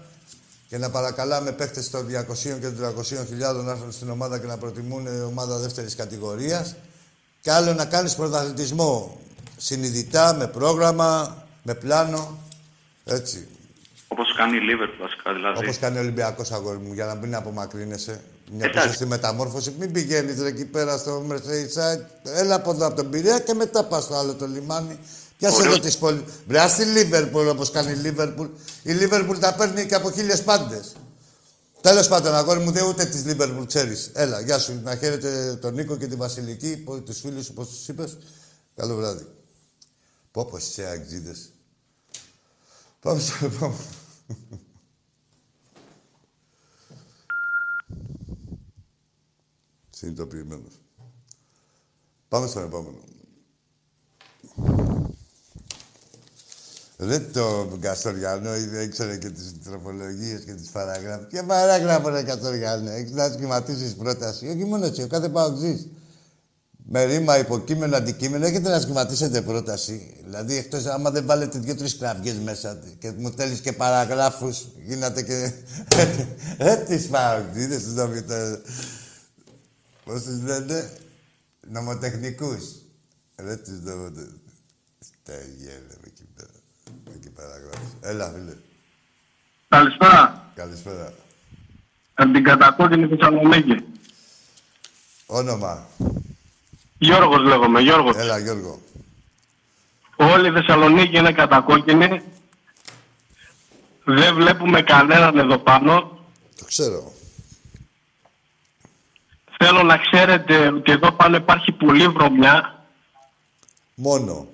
και να παρακαλάμε παίχτες των 200 και των 300 χιλιάδων να έρθουν στην ομάδα και να προτιμούν ομάδα δεύτερης κατηγορίας. Και άλλο να κάνεις πρωταθλητισμό συνειδητά, με πρόγραμμα, με πλάνο. Έτσι. Όπως κάνει η Λίβερπουλ βασικά, δηλαδή. Όπως κάνει ο Ολυμπιακός αγόρι μου, για να μην απομακρύνεσαι. Μια Εντάξει. πίσω στη μεταμόρφωση. Μην πηγαίνεις εκεί πέρα στο Mercedes Έλα από εδώ από τον Πειραιά και μετά πας στο άλλο το λιμάνι. Πιάσε εδώ τη πόλη. Μπρά στη Λίβερπουλ όπως κάνει η Λίβερπουλ. Η Λίβερπουλ τα παίρνει και από χίλιες πάντες. Τέλος πάντων, αγόρι μου, δεν ούτε της Λίβερπουλ ξέρεις. Έλα, γεια σου. Να χαίρετε τον Νίκο και τη Βασιλική, τους φίλους σου, πώς τους είπες. Καλό βράδυ. Πω πω σε αγγίδε. Πάμε στο επόμενο. Συνειδητοποιημένος. Πάμε στον επόμενο. Δεν το Καστοριανό ήξερε και τις τροπολογίες και τις παραγράφους. Και παράγραφο ρε Καστοριανό. Έχεις να σχηματίσεις πρόταση. Όχι μόνο έτσι, ο κάθε παοξής. Με ρήμα, υποκείμενο, αντικείμενο, έχετε να σχηματίσετε πρόταση. Δηλαδή, εκτός άμα δεν βάλετε δύο-τρεις κραυγές μέσα και μου θέλει και παραγράφους, γίνατε και. Ε, τις παοξίδες, τους νομιτέ. Πώς τους λένε, νομοτεχνικούς. Ρε τους νομοτεχνικούς. Τα γέλε εκεί πέρα. Εκεί παραγράφους. Έλα, φίλε. Καλησπέρα. Καλησπέρα. Από την κατακόκκινη Θεσσαλονίκη. Όνομα. Γιώργος λέγομαι, Γιώργος. Έλα, Γιώργο. Όλη η Θεσσαλονίκη είναι κατακόκκινη. Δεν βλέπουμε κανέναν εδώ πάνω. Το ξέρω. Θέλω να ξέρετε ότι εδώ πάνω υπάρχει πολύ βρωμιά. Μόνο.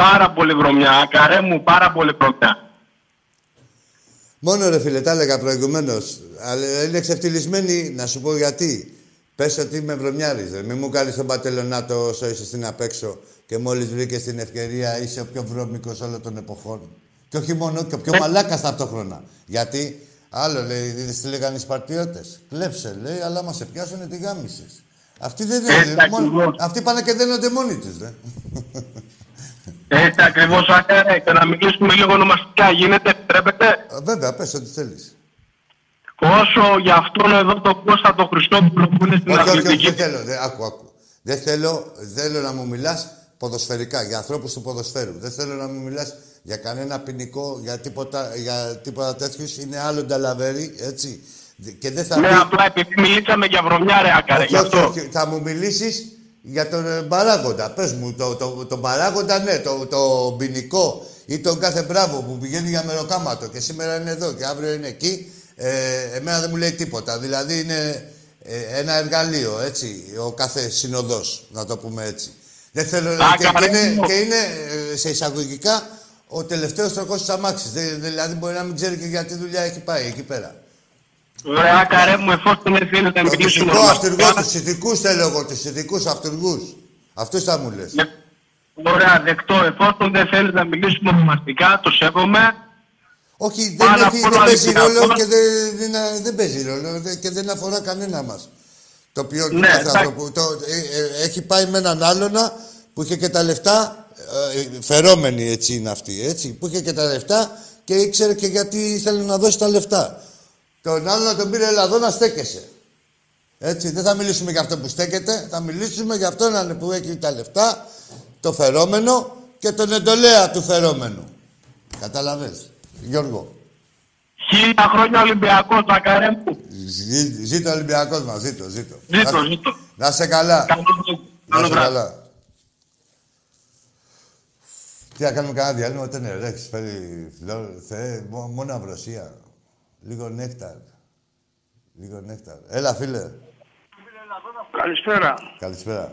Πάρα πολύ βρωμιά. Καρέ μου, πάρα πολύ βρωμιά. Μόνο ρε φίλε, τα έλεγα προηγουμένως. Αλλά είναι εξευτελισμένοι, να σου πω γιατί. Πες ότι είμαι βρωμιάρη. Μην μου κάνεις τον πατελονάτο όσο είσαι στην απ' έξω και μόλις βρήκες την ευκαιρία είσαι ο πιο βρώμικος όλων των εποχών. Και όχι μόνο, και ο πιο μαλάκας ταυτόχρονα. Γιατί, άλλο λέει, είδες τι λέγανε οι Σπαρτιώτες. Κλέψε, λέει, αλλά μα σε πιάσουν τι γάμισες. Αυτοί δεν Έτσι είναι. μόνο- ακριβώς. Αυτοί πάνε και δένονται μόνοι τους, δε. Έτσι ακριβώς άκαρε. Και να μιλήσουμε λίγο ονομαστικά. Γίνεται, επιτρέπετε; Α, Βέβαια, πες ό,τι θέλεις. Όσο για αυτόν εδώ το Κώστα το Χριστόπουλο που είναι στην Όχι, όχι, όχι, αθλητική. δεν θέλω. Δεν, άκου, άκου. Δεν θέλω, θέλω να μου μιλάς ποδοσφαιρικά, για ανθρώπους του ποδοσφαίρου. Δεν θέλω να μου μιλάς για κανένα ποινικό, για τίποτα, για τίποτα τέτοιου. Είναι άλλο νταλαβέρι, έτσι. Και δεν θα Ναι, πει- απλά επειδή μιλήσαμε για βρωμιά, ρε Άκαρε, όχι, γι' όχι, αυτό. όχι. Θα μου μιλήσεις για τον ε, παράγοντα. Πες μου, το, το, τον παράγοντα, ναι, το, το ποινικό ή τον κάθε μπράβο που πηγαίνει για μεροκάματο και σήμερα είναι εδώ και αύριο είναι εκεί. Ε, εμένα δεν μου λέει τίποτα. Δηλαδή είναι ε, ένα εργαλείο, έτσι, ο κάθε συνοδός, να το πούμε έτσι. Δεν θέλω, Α, και, και, καλέ είναι, μου. και είναι ε, σε εισαγωγικά ο τελευταίος τροχός της αμάξης. Δε- Δηλαδή μπορεί να μην ξέρει και για τι δουλειά έχει πάει εκεί πέρα. Ρε Άκαρε μου, εφόσον δεν θέλετε να Το μιλήσουμε ηθικό αυτούργο, ονομαστικά. τους ηθικούς θέλω εγώ, τους ηθικούς αυτούργους. Αυτούς θα μου λες. Ναι. Ωραία, δεκτό. Εφόσον δεν θέλετε να μιλήσουμε ονομαστικά, το σέβομαι. Όχι, δεν, Πάνω έχει, απ' όλα δεν παίζει Ολυμπιακός. ρόλο και δεν, δεν, δεν παίζει ρόλο δε- και δεν αφορά κανένα μας. Το οποίο του Ναι, κάθε εντάξει. άνθρωπου. Το, ε, ε, έχει πάει με έναν άλλονα που είχε και τα λεφτά, ε, φερόμενοι έτσι είναι αυτοί, έτσι, που είχε και τα λεφτά και ήξερε και γιατί ήθελε να δώσει τα λεφτά. Τον άλλον να τον πήρε έλα εδώ να στέκεσαι. Έτσι, δεν θα μιλήσουμε για αυτό που στέκεται, θα μιλήσουμε για αυτόν που έχει τα λεφτά, το φερόμενο και τον εντολέα του φερόμενου. Καταλαβες, Γιώργο. Χίλια χρόνια Ολυμπιακός, Άκαρε μου. Ζή- Ζήτω ο Ολυμπιακός μας, ζήτω, ζήτω. Ζήτω, Να- ζήτω. Να είσαι καλά. Καλό βράδυ. Να Καλό είσαι βράδυ. καλά. Τι να κάνουμε κανένα διάλειμμα, όταν είναι ρε, έχεις φέρει φλόρ, θεέ, μο- μόνο αυροσία. Λίγο νέκταρ. Λίγο νέκταρ. Έλα, φίλε. Καλησπέρα. Καλησπέρα.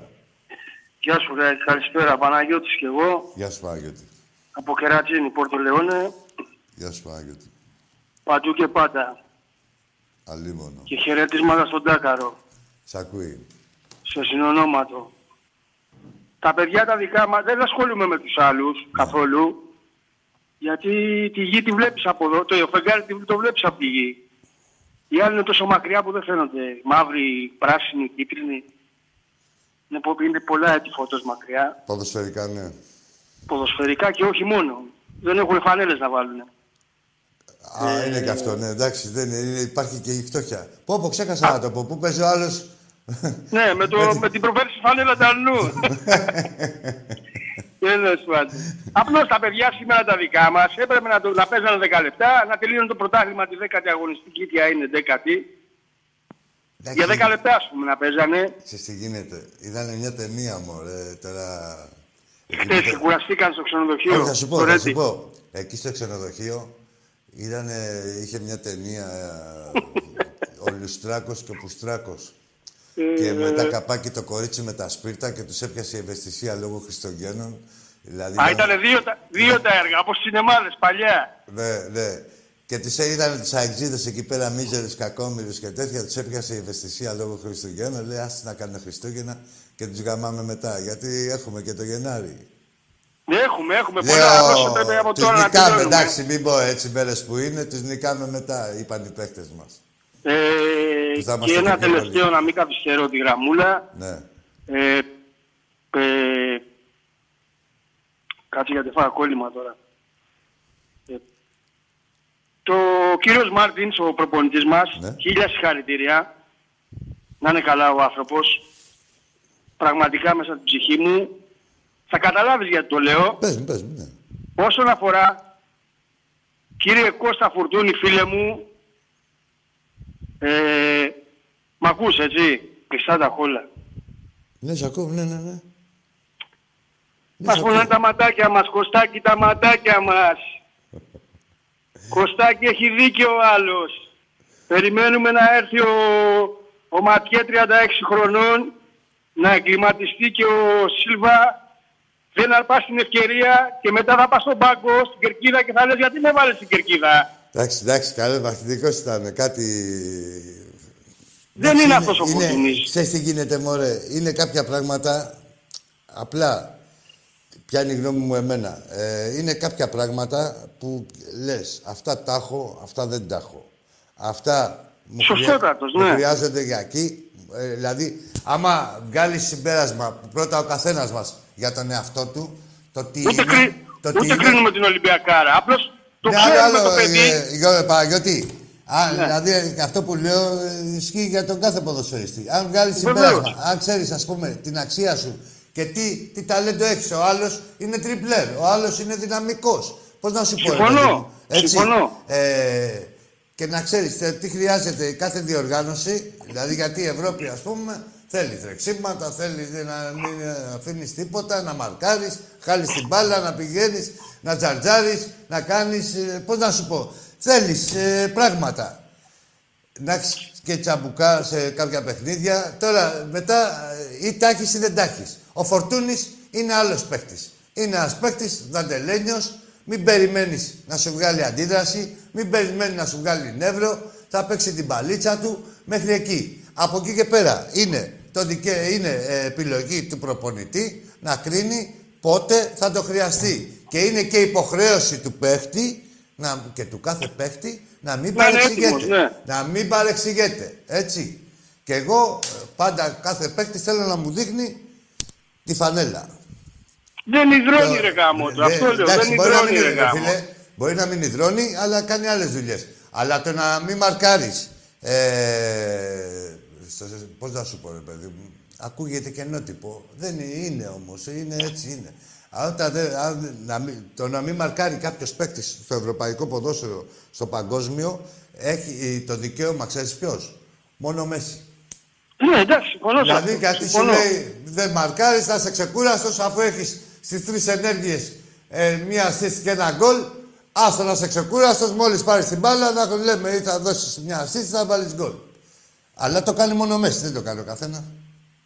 Γεια σου, ρε. Καλησπέρα. Παναγιώτης και εγώ. Γεια σου, Παναγιώτη. Από Κερατζίνη, Πόρτο Λεόνε. Γεια σου, Παναγιώτη. Παντού και πάντα. Αλίμονο. Και χαιρετίσματα στον Τάκαρο. Σ' ακούει. Σε συνονόματο. Τα παιδιά τα δικά μας δεν ασχολούμαι με τους άλλους καθόλου. Γιατί τη γη τη βλέπεις από εδώ. Το φεγγάρι τη- το βλέπεις από τη γη. Οι άλλοι είναι τόσο μακριά που δεν φαίνονται. Μαύροι, πράσινοι, κίτρινοι. Είναι, πο- είναι πολλά έτη φωτός μακριά. Ποδοσφαιρικά, ναι. Ποδοσφαιρικά και όχι μόνο. Δεν έχουν φανέλες να βάλουν. Α, είναι και αυτό, ναι, εντάξει, δεν είναι, είναι- υπάρχει και η φτώχεια. Πω, πω, ξέχασα να το πω. Πού παίζει ο άλλος... Ναι, με, το, με την προφέρηση φανέλας τα αλλού. Τέλος πάντων. Απλώς τα παιδιά σήμερα τα δικά μας έπρεπε να, το, να παίζανε 10 λεπτά, να τελείωνε το πρωτάθλημα τη 10η αγωνιστική, τι είναι 10η. Εντάξει, Για 10 λεπτά, ας πούμε, να παίζανε. Ξέρεις τι γίνεται. Είδανε μια ταινία, μωρέ, τώρα... Χθες Εκεί που- κουραστήκαν στο ξενοδοχείο. Όχι, θα σου πω, στο θα Ρέντι. σου πω. Εκεί στο ξενοδοχείο είδανε, είχε μια ταινία ε, ο Λουστράκος και ο Πουστράκος. Και με τα καπάκι το κορίτσι με τα σπίρτα και τους έπιασε η ευαισθησία λόγω Χριστουγέννων. Δηλαδή, Α, ήταν δύο, τα- δύο τα έργα, όπως στι σινεμάδες παλιά. Ναι, ναι. Και τις είδαν τις αεξίδες εκεί πέρα, μίζερες, κακόμοιρες και τέτοια. Τους έπιασε η ευαισθησία λόγω Χριστουγέννων. Λέει, άσε να κάνουν Χριστούγεννα και τους γαμάμε μετά. Γιατί έχουμε και το Γενάρη. Ναι, έχουμε, έχουμε πολλά. Απλώς πρέπει από τους τώρα να νικάμε, τελειώνουμε. εντάξει, μην πω έτσι μέρες που είναι, τους νικάμε μετά, είπαν οι παίχτες μας. Ε, Που θα και είμαστε ένα πιο πολύ. τελευταίο να μην καθυστερώ τη γραμμούλα. Ναι. Ε, ε, κάτσε γιατί φάω κόλλημα τώρα. Ε, το κύριος Μάρτινς, ο προπονητής μας, Ναι. χίλια συγχαρητήρια. Να είναι καλά ο άνθρωπος. Πραγματικά μέσα στην ψυχή μου. Θα καταλάβεις γιατί το λέω. Πες μου, πες μου, ναι. Όσον αφορά, κύριε Κώστα Φουρτούνη, φίλε μου, ε, μ' ακούς έτσι, κλειστά τα χόλα. Ναι, σ' ακούω, ναι, ναι, ναι. Ναι, Μας σ' πονάνε ακούω. τα ματάκια μας, Κωστάκι τα ματάκια μας. Κωστάκι έχει δίκιο ο άλλος. Περιμένουμε να έρθει ο, ο Ματιέ 36 χρονών, να εγκληματιστεί και ο Σίλβα δεν αρπάς την ευκαιρία και μετά θα πας στον πάγκο, στην Κερκίδα και θα λες γιατί με βάλες στην Κερκίδα; Εντάξει, εντάξει, καλό μαθητικός ήταν. Κάτι... Δεν Εντάξει, είναι αυτός ο Φορτούνης. Ξέρεις τι γίνεται, μωρέ. Είναι κάποια πράγματα, απλά, πιάνει η γνώμη μου εμένα. Ε, είναι κάποια πράγματα που λες, αυτά τα έχω, αυτά δεν τα έχω. Αυτά μου, Σωστότατος, μου ναι. χρειάζονται για εκεί. Ε, δηλαδή, άμα βγάλεις συμπέρασμα, πρώτα ο καθένας μας για τον εαυτό του, το τι Ούτε, είναι, κρι... το τι ούτε είναι, κρίνουμε την Ολυμπιακάρα. Απλώς το ναι, ξέρουμε άλλο, το παιδί. ε, Γιώργο Παναγιώτη. Α, Ναι. Δηλαδή αυτό που λέω ε, ισχύει για τον κάθε ποδοσφαιριστή. Αν βγάλεις Βεβαίως. συμπέρασμα, αν ξέρεις, ας πούμε, την αξία σου και τι, τι ταλέντο έχεις, ο άλλος είναι τριπλέρ, ο άλλος είναι δυναμικός. Πώς να σου πω, ρε Συμφωνώ. παιδί μου, έτσι. Συμφωνώ. Ε, και να ξέρεις τι χρειάζεται η κάθε διοργάνωση, δηλαδή γιατί η Ευρώπη, ας πούμε, θέλεις τρεξίματα, θέλεις να μην αφήνεις τίποτα, να μαρκάρεις, χάλεις την μπάλα, να πηγαίνεις, να τζαρτζάρεις, να κάνεις. Πώς να σου πω, θέλεις πράγματα. Να έχεις και τσαμπουκά σε κάποια παιχνίδια. Τώρα μετά ε, ή τα έχεις ή δεν τα έχεις. Ο Φορτούνης είναι άλλος παίκτης. Είναι ένας παίκτης δαντελένιος. Μην περιμένεις να σου βγάλει αντίδραση, μην περιμένεις να σου βγάλει νεύρο. Θα παίξει την παλίτσα του μέχρι εκεί. Από εκεί και πέρα είναι, το δικαι... είναι ε, επιλογή του προπονητή να κρίνει πότε θα το χρειαστεί. Και είναι και υποχρέωση του παίχτη να, και του κάθε παίχτη να μην Να είναι παρεξηγείται. έτοιμος, ναι. Να μην παρεξηγείται. Έτσι. Και εγώ ε, πάντα κάθε παίκτη θέλω να μου δείχνει τη φανέλα. Δεν υδρώνει Το- ρε γάμο του. Ναι, Αυτό λέω. εντάξει, Δεν μπορεί να υδρώνει μην ρε είναι, γάμο. φίλε. Μπορεί να μην υδρώνει, αλλά κάνει άλλες δουλειές. Αλλά το να μην μαρκάρεις. Ε, στο- πώς να σου πω, ρε παιδί μου. Ακούγεται κενότυπο. Δεν είναι όμως. Είναι έτσι είναι. Αν τα δε- αν δεν- να μην- το να μην μαρκάρει κάποιος παίκτης στο ευρωπαϊκό ποδόσφαιρο, στο παγκόσμιο, έχει το δικαίωμα, ξέρεις ποιος; Μόνο ο Μέση. Ναι, εντάξει, συμφωνώ σε Δηλαδή, αυτό. γιατί σου Συμφωνώ. λέει δεν μαρκάρεις, θα είσαι ξεκούραστο αφού έχεις στις τρεις ενέργειες ε, μία assist και ένα γκολ. Άστο να είσαι ξεκούραστο, μόλις πάρεις την μπάλα, να λέμε ή θα δώσεις μια assist ή θα βάλεις γκολ. Αλλά το κάνει μόνο ο Μέση, δεν το κάνει ο καθένας.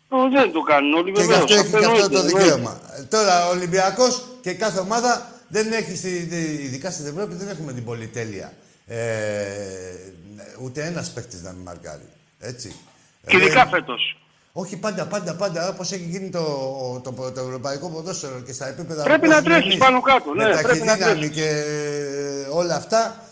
Ω, Δεν το κάνουν όλοι Και γι' βεβαίως. αυτό έχει και αυτό εννοείται, το εννοείται. δικαίωμα. Ε, Τώρα ο Ολυμπιακός και κάθε ομάδα δεν έχει, στη- τη- ειδικά στην Ευρώπη, δεν έχουμε την πολυτέλεια. Ε, ούτε ένας παίκτης να μην μαρκάρει. Έτσι. Και Ε, ειδικά φέτος. όχι πάντα, πάντα, πάντα. Όπως έχει γίνει το, το, το, ευρωπαϊκό ποδόσφαιρο και στα επίπεδα Πρέπει που να έχουμε τρέξεις εμείς, πάνω κάτω, ναι, με πρέπει να ταχυδύναμη τρέξεις. και όλα αυτά.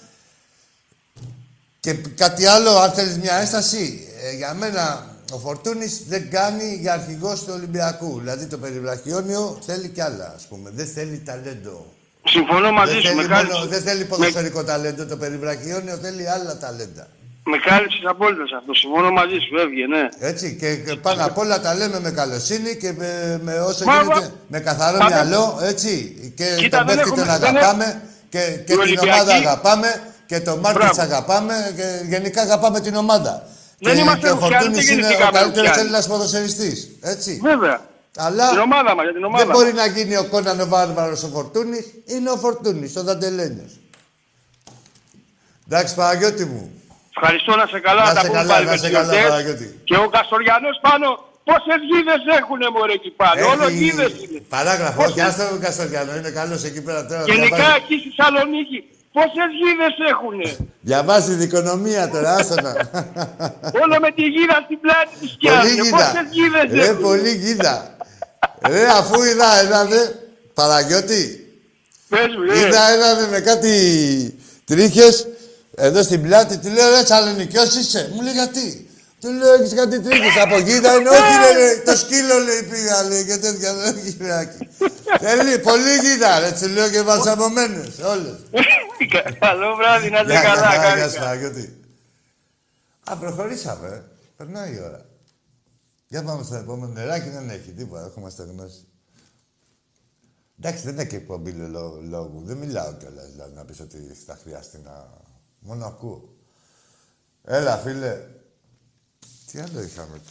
Και κάτι άλλο, αν θέλεις μια ένσταση, ε, για μένα ο Φορτούνης δεν κάνει για αρχηγός του Ολυμπιακού. Δηλαδή το περιβραχιόνιο θέλει κι άλλα, ας πούμε. Δεν θέλει ταλέντο. Συμφωνώ μαζί δεν, σου. Με θέλει μόνο, κάλυψες- δεν θέλει με- ποδοσφαιρικό ταλέντο. Το περιβραχιόνιο θέλει άλλα ταλέντα. Με κάλυψες απόλυτα σε αυτό. Συμφωνώ μαζί σου. Έβγε, ναι. Έτσι, και, και πάνω απ' όλα τα λέμε με καλοσύνη και με, με όσο Μα, γίνεται, μα- με καθαρό μα, μυαλό, έτσι. Και Κοίτα, τον δεν παίκτη τον έχουμε- δεν αγαπάμε και, και την Ολυμπιακοί- ομάδα αγαπάμε και τον Μάρτινς Μπράβο. αγαπάμε και γενικά αγαπάμε την ομάδα. Δεν και, είμαστε και ο ρουφιάνοι, Φορτούνης δεν είναι ο γεννηθήκαμε καλύτερος ρουφιάνοι. Έλληνας ποδοσφαιριστής, έτσι. Βέβαια. Αλλά Την ομάδα μας, για την ομάδα δεν μπορεί μας. να γίνει ο Κόναν ο Βάρβαρος ο Φορτούνης, είναι ο Φορτούνης, ο Δαντελένιος. Εντάξει, Παναγιώτη μου. Ευχαριστώ να σε καλά. Να τα σε πούμε καλά, πάλι να με σε τις καλά, γιορτές. Παναγιώτη. Και ο Καστοριανός πάνω, πόσες γίδες έχουνε μωρέ εκεί πάνω. Όλο Έχει γίδες είναι. Παράγραφο, Πώς- όχι, άστο τον Καστοριανό, είναι καλός εκεί πέρα τώρα. Γενικά διαβάζει. εκεί στη Θεσσαλονίκη, Πόσες γίδες έχουνε; Διαβάζεις την οικονομία τώρα, άσονα. Όλο με τη γίδα στην πλάτη τους πολύ πιάνουν. γίδα. Πόσες γίδες Ρε, έχουνε; πολύ γίδα. Ρε, αφού είδα έναν, ρε, Παραγιώτη, Πες μου, ε. είδα έναν με κάτι τρίχες εδώ στην πλάτη. Του λέω, ρε, Τσαλονικιός είσαι. Μου λέει, γιατί; Του λέω, έχεις κάτι τρίχες. Από γίδα είναι, όχι, ρε, ρε, το σκύλο, λέει, πήγα, λέει, και τέτοια, δεν έχει ρεάκι. Θέλει, πολύ γίδα, ρε, του λέω και βαλσαμωμένες, όλες. Καλό βράδυ, να είστε Γεια, καλά. καλά, χάρηκα. γεια σου, Παναγιώτη. Α, προχωρήσαμε. ε. Περνάει η ώρα. Για πάμε στο επόμενο. Νεράκι δεν έχει τίποτα. Έχουμε στεγνώσει. Εντάξει, δεν είναι και εκπομπή λο- λόγου. Δεν μιλάω κιόλας. Δηλαδή να πεις ότι θα χρειαστεί να. Μόνο ακούω. Έλα, φίλε. Τι άλλο είχαμε.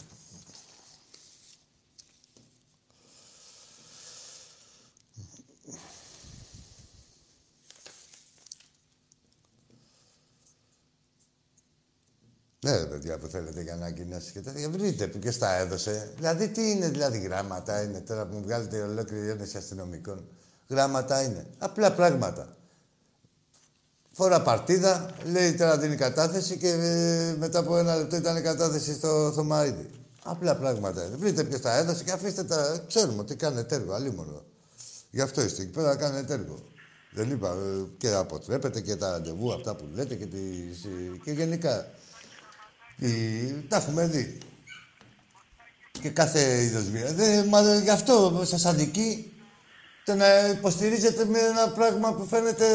Ναι, ρε παιδιά που θέλετε για ανακοινώσει και τέτοια. Βρείτε που και στα έδωσε. Δηλαδή, τι είναι δηλαδή γράμματα είναι τώρα που μου βγάλετε ολόκληρη ένωση αστυνομικών. Γράμματα είναι. Απλά πράγματα. Φορά παρτίδα, λέει τώρα δίνει κατάθεση και ε, μετά από ένα λεπτό ήταν η κατάθεση στο Θωμαίδη. Απλά πράγματα είναι. Βρείτε ποιος τα έδωσε και αφήστε τα. Ξέρουμε ότι κάνετε έργο, αλίμονο. Γι' αυτό είστε εκεί πέρα να κάνετε έργο. Δεν είπα ε, και αποτρέπετε και τα ραντεβού αυτά που λέτε και, τις, ε, και γενικά. Η- Τα έχουμε δει. Και κάθε είδος βία. Δεν, μα γι' αυτό σας αδικεί το να υποστηρίζετε με ένα πράγμα που φαίνεται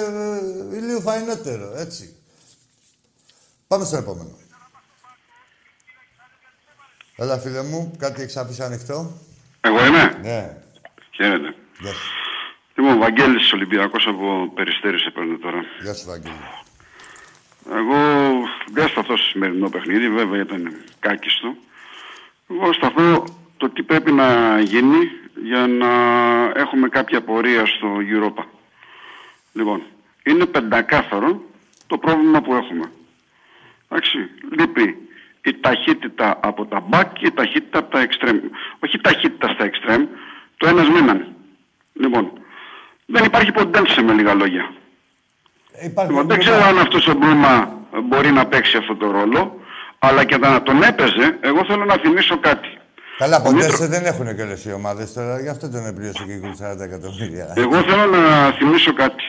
ε, ηλίου φαϊνότερο, έτσι. Πάμε στο επόμενο. Έλα, φίλε μου, κάτι έχεις αφήσει ανοιχτό; Εγώ είμαι; Ναι. Χαίρετε. Γεια σου. Είμαι ο Βαγγέλης Ολυμπιακός από Περιστέρης σε παίρνω τώρα. Γεια σου, Βαγγέλη. Εγώ δεν σταθώ στο σημερινό παιχνίδι, βέβαια ήταν κάκιστο. Εγώ σταθώ το τι πρέπει να γίνει για να έχουμε κάποια πορεία στο Europa. Λοιπόν, είναι πεντακάθαρο το πρόβλημα που έχουμε. Εντάξει, λείπει η ταχύτητα από τα back και η ταχύτητα από τα extreme. Όχι η ταχύτητα στα extreme, το ένας μήναν. Λοιπόν, δεν υπάρχει ποντένσε με λίγα λόγια. Υπάρχει Λοιπόν, δεν πρόβλημα. ξέρω αν αυτός ο Μπρούμα μπορεί να παίξει αυτό το ρόλο, αλλά και να τον έπαιζε, εγώ θέλω να θυμίσω κάτι. Καλά, Ο ποτέ Μήτρο- σε δεν έχουν και όλες οι ομάδες τώρα, γι' αυτό τον έπληρωσε και η Γκουλ 40 εκατομμύρια. Εγώ θέλω να θυμίσω κάτι.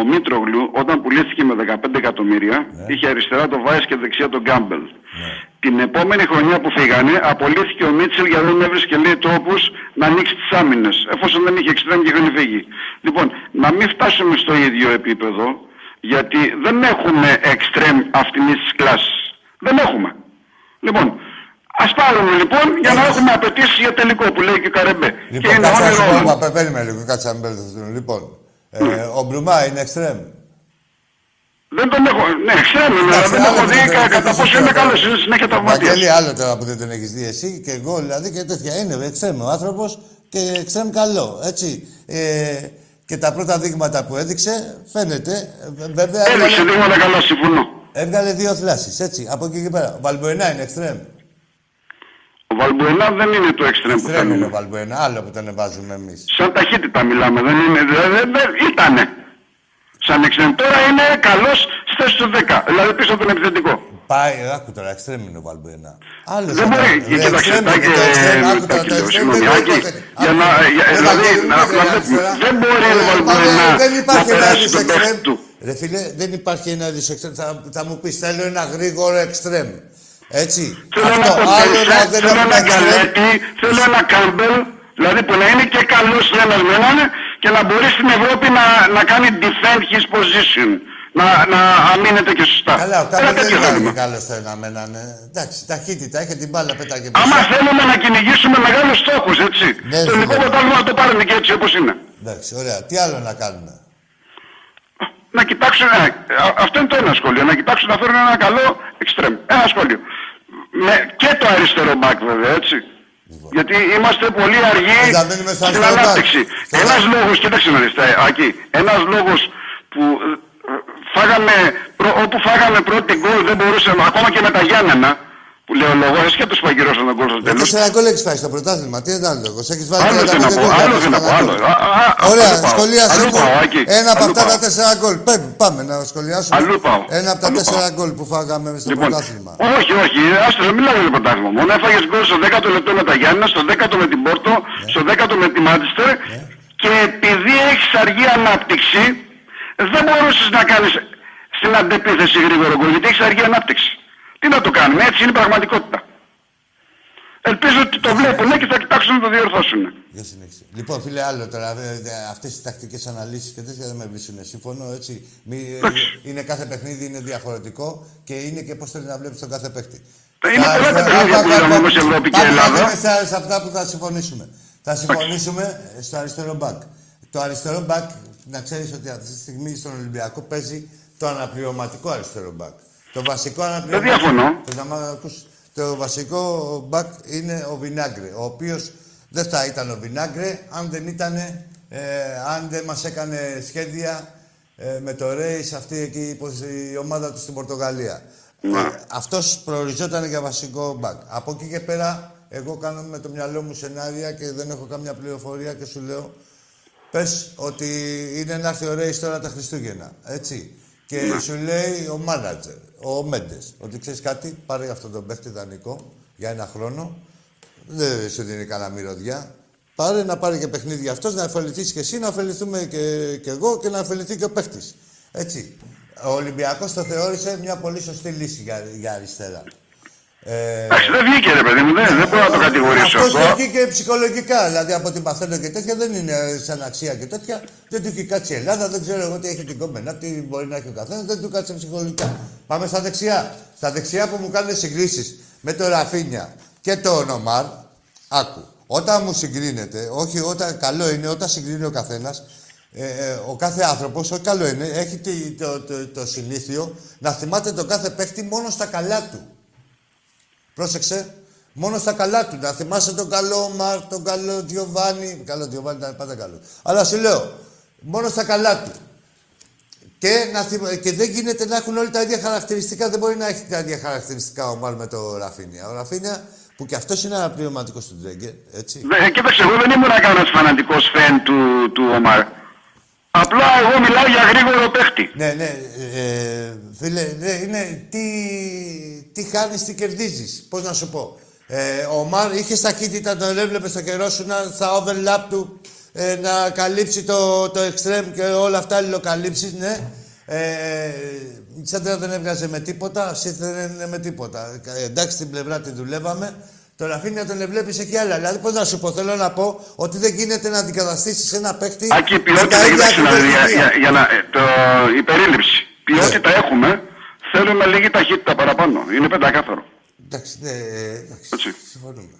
Ο Μήτρογλου, όταν πουλήθηκε με 15 εκατομμύρια, είχε αριστερά τον Βάης και δεξιά τον Γκάμπελ. Την επόμενη χρονιά που φύγανε, απολύθηκε ο Μίτσελ γιατί δεν έβρισκε λέει τρόπους να ανοίξει τις άμυνες, εφόσον δεν είχε εξτρέμ και είχαν φύγει. Λοιπόν, να μην φτάσουμε στο ίδιο επίπεδο, γιατί δεν έχουμε εξτρέμ αυτήν της κλάσης. Δεν έχουμε. Λοιπόν, ας πάρουμε λοιπόν για να έχουμε απαιτήσεις για τελικό που λέει και ο Καρεμπέ. και Λοιπόν, είναι κάτσε να σου όνειρό πω, μου. μα, περίμενε λίγο, κάτσε να μην μπερδευτούν. Λοιπόν, ε, ο Μπλουμά είναι εξτρέμ. Δεν τον έχω. Ναι, ξέρω, αλλά Εντάξει, δεν άλλο έχω που δει δεν κα- τον κατά έχεις πόσο δει είναι τώρα. καλός. Είναι συνέχεια τραυματία. Βαγγέλη, άλλο τώρα που δεν τον έχεις δει εσύ και εγώ δηλαδή και τέτοια. Είναι εξτρέμ ο άνθρωπος και εξτρέμ καλό. Έτσι. Ε, και τα πρώτα δείγματα που έδειξε φαίνεται. ε, Βέβαια Έδειξε έβγαλε, δείγματα καλά, συμφωνώ. έβγαλε δύο θλάσεις. Έτσι. Από εκεί και πέρα. Ο Βαλμποενά είναι εξτρέμ. Ο Βαλμπουενά δεν είναι το εξτρέμ που Εξτρέμ είναι ο θέλουμε. Βαλμποενά. Άλλο που τον βάζουμε εμείς. Σαν ταχύτητα μιλάμε, δεν είναι. Δεν, δεν, δεν ήτανε. Σαν εξτρέμ. Τώρα είναι καλός στη θέση του 10. Δηλαδή πίσω από τον επιθετικό. Πάει, άκου τώρα, εξτρέμ είναι ο Βαλμποενά. Άλλος Δεν μπορεί. Και κοίταξε, Τάκη, ε, Τάκη, λέω, συγγνώμη, Άκη, για να, για- δηλαδή, να- να βλέπουμε. Δεν μπορεί ο Βαλμπουενά Δεν να υπάρχει ένα περάσει είδος τον παίχτη εξτρέμ. του. Ρε φίλε, δεν υπάρχει ένας είδος εξτρέμ. Θα, θα μου πεις, θέλω ένα γρήγορο εξτρέμ. Έτσι. Θέλω Αυτό, ένα άλλο Ποντένσε, να δεν θέλω έχουμε ένα εξτρέμ. Γκαλέτη, θέλω ένα Κάμπελ, δηλαδή που να είναι και καλός ένας με έναν και να μπορεί στην Ευρώπη να, να κάνει defend his position. Να, να αμήνεται και σωστά. Καλά, ο Ένα Κάμπελ δεν τέτοιο ήταν θέλουμε. και καλός στο ένα με έναν. ε. Εντάξει, ταχύτητα, είχε την μπάλα, πέταγε Άμα μπροστά. θέλουμε να κυνηγήσουμε μεγάλους στόχους, έτσι. Ναι, το ελληνικό φίλε. πρωτάθλημα να το πάρουμε και έτσι όπως είναι. Εντάξει, ωραία. Τι άλλο να κάνουμε; Να κοιτάξουν, ε, α- αυτό είναι το ένα σχόλιο, να κοιτάξουν να φέρουν ένα καλό εξτρέμ. Ένα σχόλιο. Με, και το αριστερό μπακ βέβαια, έτσι. Γιατί είμαστε πολύ αργοί Λοιπόν. Θα μείνουμε στο στην αριστερό back. ανάπτυξη. Στο Ένας back. λόγος, κοίταξε να δεις, ε, Ακή, ένας λόγος που ε, φάγαμε, πρω- όπου φάγαμε πρώτη γκολ δεν μπορούσαμε, ακόμα και με τα Γιάννενα, που που λέει ο λόγο, ασχέτω που ακυρώσαν τον κόλ στο Με τέλο. τέσσερα γκολ έχεις φάει στο πρωτάθλημα. Τι είναι άλλο. Έχεις βάλει Άλλο 35 δεν να πω, γκολ, άλλο έχεις δεν να πω, ένα άλλο. γκολ. Α, α, α, Ωραία, αλλού πάω. σχολίασε Αλλού μου πάω, Άκη. ένα από Αλλού αυτά τα πάω. τέσσερα γκολ. Πέ- Πάμε να σχολιάσουμε. Αλλού πάω. Ένα από τα Αλλού τέσσερα πάω. γκολ που φάγαμε στο Λοιπόν, πρωτάθλημα. όχι, όχι, άστο, δεν μιλάω για το πρωτάθλημα. Μόνο έφαγες γκολ στο 10ο λεπτό με τα Γιάννα, στο 10ο με την Πόρτο, Ναι. στο 10ο με τη Μάντσεστερ και επειδή έχεις αργή ανάπτυξη, δεν μπορούσες να κάνεις στην αντεπίθεση γρήγορο γκολ, γιατί έχεις αργή ανάπτυξη. Τι να το κάνουμε, έτσι είναι η πραγματικότητα. Ελπίζω ότι το βλέπουν και θα κοιτάξουν να το διορθώσουν. Για συνέχισε. Λοιπόν, φίλε, άλλο τώρα. Αυτές οι τακτικές αναλύσεις και τέτοια δεν με βρίσκουν. Συμφωνώ έτσι. Μη, ε, είναι κάθε παιχνίδι είναι διαφορετικό και είναι και πώς θέλει να βλέπεις τον κάθε παίχτη. Είναι Θα- πολλά τα θα- παιχνίδια θα- που θα- είδαμε θα- όμως Ευρώπη και πάμε να Ελλάδα. δούμε σε- σε αυτά που θα συμφωνήσουμε. Θα συμφωνήσουμε στο αριστερό μπακ. Το αριστερό μπακ, να ξέρεις ότι αυτή τη στιγμή στον Ολυμπιακό παίζει το αναπληρωματικό αριστερό μπακ. Το βασικό αναπληρωματικό. διαφωνώ. Το, να μ' ακούς, το βασικό μπακ είναι ο Βινάγκρε, ο οποίος δεν θα ήταν ο Βινάγκρε αν δεν ήταν, ε, αν δεν μας έκανε σχέδια ε, με το Ρέις αυτή εκεί πως η ομάδα του στην Πορτογαλία. Ε, αυτός προοριζόταν για βασικό μπακ. Από εκεί και πέρα, εγώ κάνω με το μυαλό μου σενάρια και δεν έχω καμιά πληροφορία και σου λέω Πες ότι είναι να έρθει ο Ρέις τώρα τα Χριστούγεννα, έτσι. Και σου λέει ο μάνατζερ, ο Μέντες, ότι ξέρεις κάτι, πάρε αυτό τον παίχτη δανεικό για ένα χρόνο. Δεν σου δίνει κανένα μυρωδιά. Πάρε να πάρει και παιχνίδι αυτός, να ωφεληθείς και εσύ, να ωφεληθούμε και, και εγώ και να ωφεληθεί και ο παίχτης. Έτσι. Ο Ολυμπιακός το θεώρησε μια πολύ σωστή λύση για, για αριστερά. Ε, Εντάξει, δεν βγήκε ρε παιδί μου, δεν, δεν μπορώ να το κατηγορήσω αυτός αυτό. έχει και ψυχολογικά. Δηλαδή από την παθαίνω και τέτοια δεν είναι σαν αξία και τέτοια. Δεν του έχει κάτσει η Ελλάδα, δεν ξέρω εγώ τι έχει την κομμενά, τι μπορεί να έχει ο καθένας, δεν του κάτσε ψυχολογικά. Πάμε στα δεξιά. Στα δεξιά που μου κάνουν συγκρίσεις με το Ραφίνια και το Ονομάρ, άκου. Όταν μου συγκρίνεται, όχι όταν καλό είναι, όταν συγκρίνει ο καθένας, ε, ε, ο κάθε άνθρωπος, όχι καλό είναι, έχει τη- το, το, το, συνήθειο να θυμάται τον κάθε παίχτη μόνο στα καλά του. Πρόσεξε. Μόνο στα καλά του. Να θυμάσαι τον καλό Μαρ, τον καλό Τζιοβάνι. Καλό Τζιοβάνι ήταν πάντα καλό. Αλλά σου λέω, μόνο στα καλά του. Και, να θυμ- και δεν γίνεται να έχουν όλοι τα ίδια χαρακτηριστικά. Δεν μπορεί να έχει τα ίδια χαρακτηριστικά ο Μαρ με το Ραφίνια. Ο Ραφίνια, που και αυτός είναι αναπληρωματικός του Ντρέγκερ, έτσι. Δε- Κοίταξε, εγώ δεν ήμουν κανένας φανατικός φαν του, του Ομάρ. Απλά εγώ μιλάω για γρήγορο παίχτη. Ναι, ναι, ε, φίλε, ναι, είναι τι, τι χάνεις, τι κερδίζεις. Πώς να σου πω. Ε, ο Μαρ είχε ταχύτητα, τον έβλεπε στο καιρό σου να, στα overlap του ε, να καλύψει το, το extreme και όλα αυτά αλληλοκαλύψεις, ναι. Ε, η Τσάντρα δεν έβγαζε με τίποτα, Σιθ δεν είναι με τίποτα. Ε, εντάξει, την πλευρά τη δουλεύαμε. Το Ραφίνια τον βλέπει εκεί άλλα. Δηλαδή, πώς να σου πω, θέλω να πω ότι δεν γίνεται να αντικαταστήσεις ένα παίχτη. Άκη, με ποιότητα, τα ίδια κοιτάξτε να δεις, για, ακριβώς για, για να, ε, το, η περίληψη. Ποιότητα Ναι. έχουμε, θέλουμε λίγη ταχύτητα παραπάνω. Είναι πεντακάθαρο. Εντάξει, ναι, ε, εντάξει. Έτσι. Συμφωνούμε.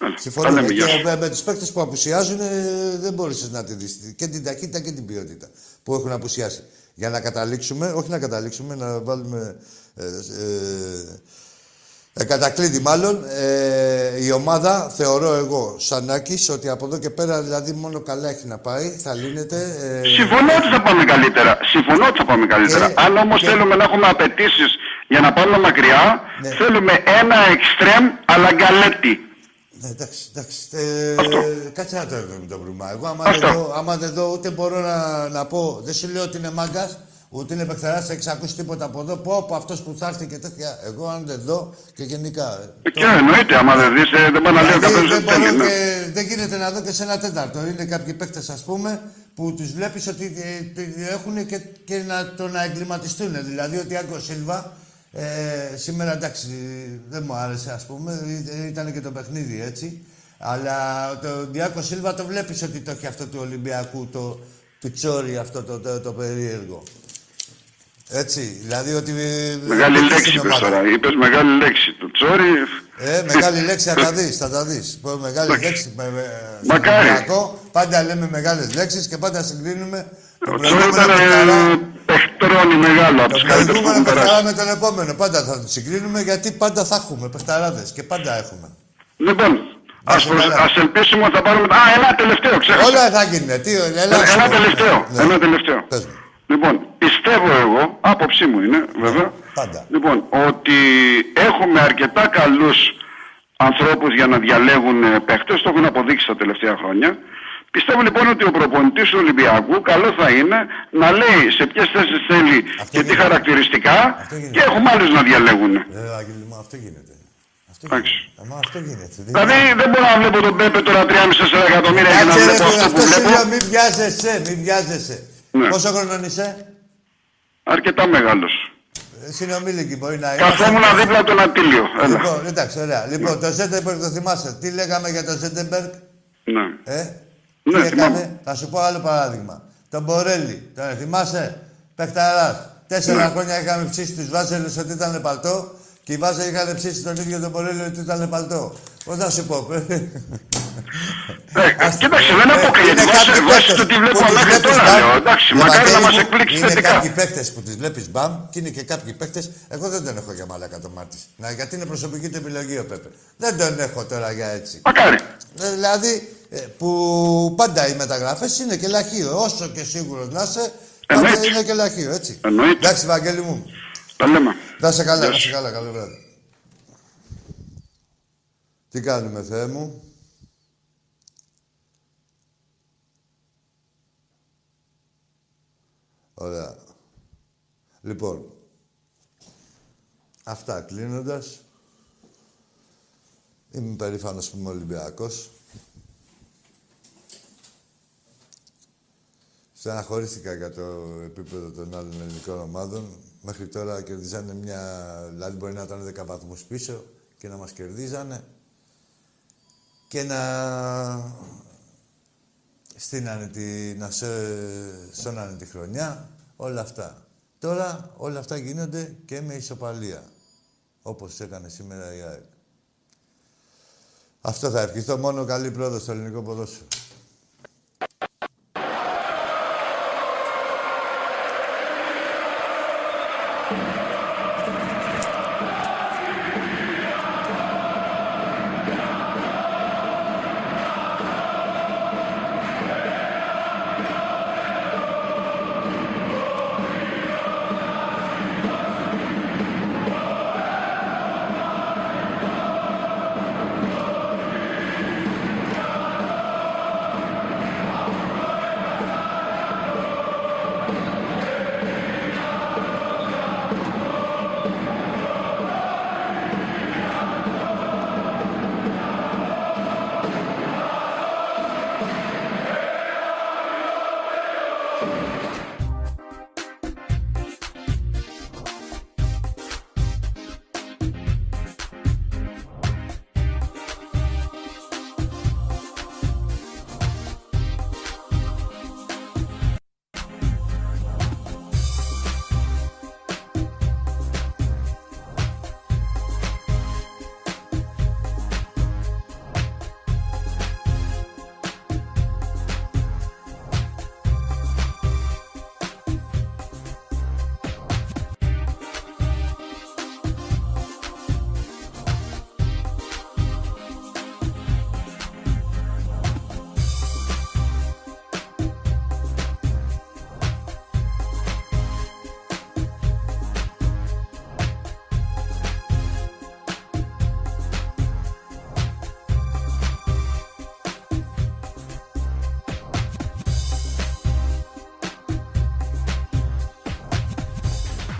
Έλα, τα Συμφωνούμε. λέμε, γεια Και σου. με, με τους παίκτες που απουσιάζουν ε, δεν μπόρεσε να τη δεις. Και την ταχύτητα και την ποιότητα που έχουν απουσιάσει. Για να καταλήξουμε, όχι να καταλήξουμε, να βάλουμε. Ε, ε, ε, κατακλείδη μάλλον, ε, η ομάδα θεωρώ εγώ, σαν Άκης, ότι από εδώ και πέρα δηλαδή μόνο καλά έχει να πάει, θα λύνεται. Ε, Συμφωνώ ότι θα πάμε καλύτερα. Συμφωνώ ότι θα πάμε καλύτερα. Και- Αν όμως και- θέλουμε να έχουμε απαιτήσεις για να πάμε μακριά, Ναι. θέλουμε ένα εξτρέμ αλλά γκαλέτη. Ναι, εντάξει, εντάξει. Ε, Αυτό. κάτσε να το δούμε το βρούμε. Εγώ άμα Αυτό. δεν δω, άμα δεν δω, ούτε μπορώ να, να πω. Δεν σου λέω ότι είναι μάγκας, ούτε είναι παιχτερά, έχει ακούσει τίποτα από εδώ. Πω από αυτός που θα έρθει και τέτοια. Εγώ αν δεν δω και γενικά. Ε, Και εννοείται, άμα δεν δεις, δεν μπορεί να λέει ο Δηλαδή, καθένα δεν, ότι μπορώ θέλει. ναι. και, δεν γίνεται να δω και σε ένα τέταρτο. Είναι κάποιοι παίκτες, ας πούμε, που τους βλέπεις ότι ε, έχουν και, και να το να εγκληματιστούν. Δηλαδή ότι Άγκο Σίλβα ε, σήμερα εντάξει δεν μου άρεσε, ας πούμε, ε, ήταν και το παιχνίδι έτσι. Αλλά το Διάκο Σίλβα το βλέπεις ότι το έχει αυτό του Ολυμπιακού, το, του τσόρι αυτό το, το, το περίεργο. Έτσι, δηλαδή ότι... ε, Μεγάλη δεν λέξη στην είπες ομάδα. τώρα. Είπες μεγάλη λέξη. Το τσόρι... Ε, μεγάλη λέξη θα τα δεις, θα τα δεις. Πω, Μεγάλη λέξη. με- με- στον Μακάρι. Ολυμπιακό, Πάντα λέμε μεγάλες λέξεις και πάντα συγκρίνουμε τον Ο τσόρι προηγούμενο ήταν παιχταρά- ε, παιχτρώνει μεγάλο από τον τους καλύτερους που προηγούμενο έχουν παιχταρά περάσει. με τον επόμενο. Πάντα θα τον συγκρίνουμε γιατί πάντα θα έχουμε παιχταράδες και πάντα έχουμε. Λοιπόν, ας, είσαι προσ... καλά. ας ελπίσουμε ότι θα πάρουμε... Α, ένα τελευταίο, ξέχασα. Όλα θα γίνουν. Τι, έλα, Ένα, σου ένα πω. τελευταίο. Ναι. Ένα τελευταίο. Πες μου. Λοιπόν, πιστεύω εγώ, άποψή μου είναι βέβαια, Πάντα. λοιπόν, ότι έχουμε αρκετά καλούς ανθρώπους για να διαλέγουν ε, παίχτες, το έχουν αποδείξει τα τελευταία χρόνια. Πιστεύω λοιπόν ότι ο προπονητής του Ολυμπιακού καλό θα είναι να λέει σε ποιες θέσεις θέλει Αυτό και τι γίνεται. χαρακτηριστικά Αυτό γίνεται. και έχουμε άλλους να διαλέγουν. Ε, Άγγελε μου, αυτό γίνεται. Αυτό Εντάξει. γίνεται. Ε, Μα αυτό γίνεται. Δηλαδή δεν μπορώ να βλέπω τον Πέπε τώρα 3,5-4 εκατομμύρια για να Κάτσε ρε, βλέπω φίλε, αυτό που αυτό σου βλέπω. λέω, μην βιάζεσαι, μην βιάζεσαι. Ναι. Πόσο χρονών είσαι; Αρκετά μεγάλος. Ε, Συνομήλικοι μπορεί να είμαστε. Καθόμουν δίπλα τον Ατήλιο. Έλα. Λοιπόν, εντάξει, ωραία. Λοιπόν, το Ζέντεμπεργκ το θυμάσαι. Τι λέγαμε για το Ζέντεμπεργκ, Ναι. ε; Ναι, Τι θυμάμαι. έκανε, θα σου πω άλλο παράδειγμα. Τον Μπορέλη, τον θυμάσαι, παιχταράς. Τέσσερα Ναι. χρόνια είχαμε ψήσει τους Βάζελους ότι ήταν παλτό και οι Βάζελοι είχαν ψήσει τον ίδιο τον Μπορέλη ότι ήταν παλτό. Πώς να σου πω, Ε, κοίταξε, δεν αποκλείεται. Είναι Βάσει- κάποιοι βάσει παίκτες το τι που βλέπω τους μέχρι βλέπεις τώρα, μπαμ. λέω. Εντάξει, Ρε μακάρι να Βαγγέλη μας μου, εκπλήξει Είναι θετικά. κάποιοι παίκτες που τις βλέπεις μπαμ και είναι και κάποιοι παίκτες. Εγώ δεν τον έχω για μαλάκα το μάτι. Να, γιατί είναι προσωπική του επιλογή ο Πέπε. Δεν τον έχω τώρα για έτσι. Μακάρι. Ε, Δηλαδή, ε, που πάντα οι μεταγραφές είναι και λαχείο. Όσο και σίγουρος να είσαι, πάντα Εννοείται. είναι και λαχείο, έτσι. Εννοείται. Εντάξει, Βαγγέλη μου. Τα λέμε. Να σε καλά, Γεια να σου. σε καλά. Καλό βράδυ. Τι κάνουμε, Θεέ μου; Ωραία. Λοιπόν, αυτά κλείνοντας. Είμαι περήφανος που είμαι Ολυμπιακός. Στεναχωρήθηκα για το επίπεδο των άλλων ελληνικών ομάδων. Μέχρι τώρα κερδίζανε μια... Δηλαδή μπορεί να ήταν 10 βαθμούς πίσω και να μας κερδίζανε και να στείνανε τη... να σε... σώνανε τη χρονιά. Όλα αυτά. Τώρα όλα αυτά γίνονται και με ισοπαλία. Όπως έκανε σήμερα η ΑΕΚ. Αυτό θα ευχηθώ. Μόνο καλή πρόοδο στο ελληνικό ποδόσφαιρο.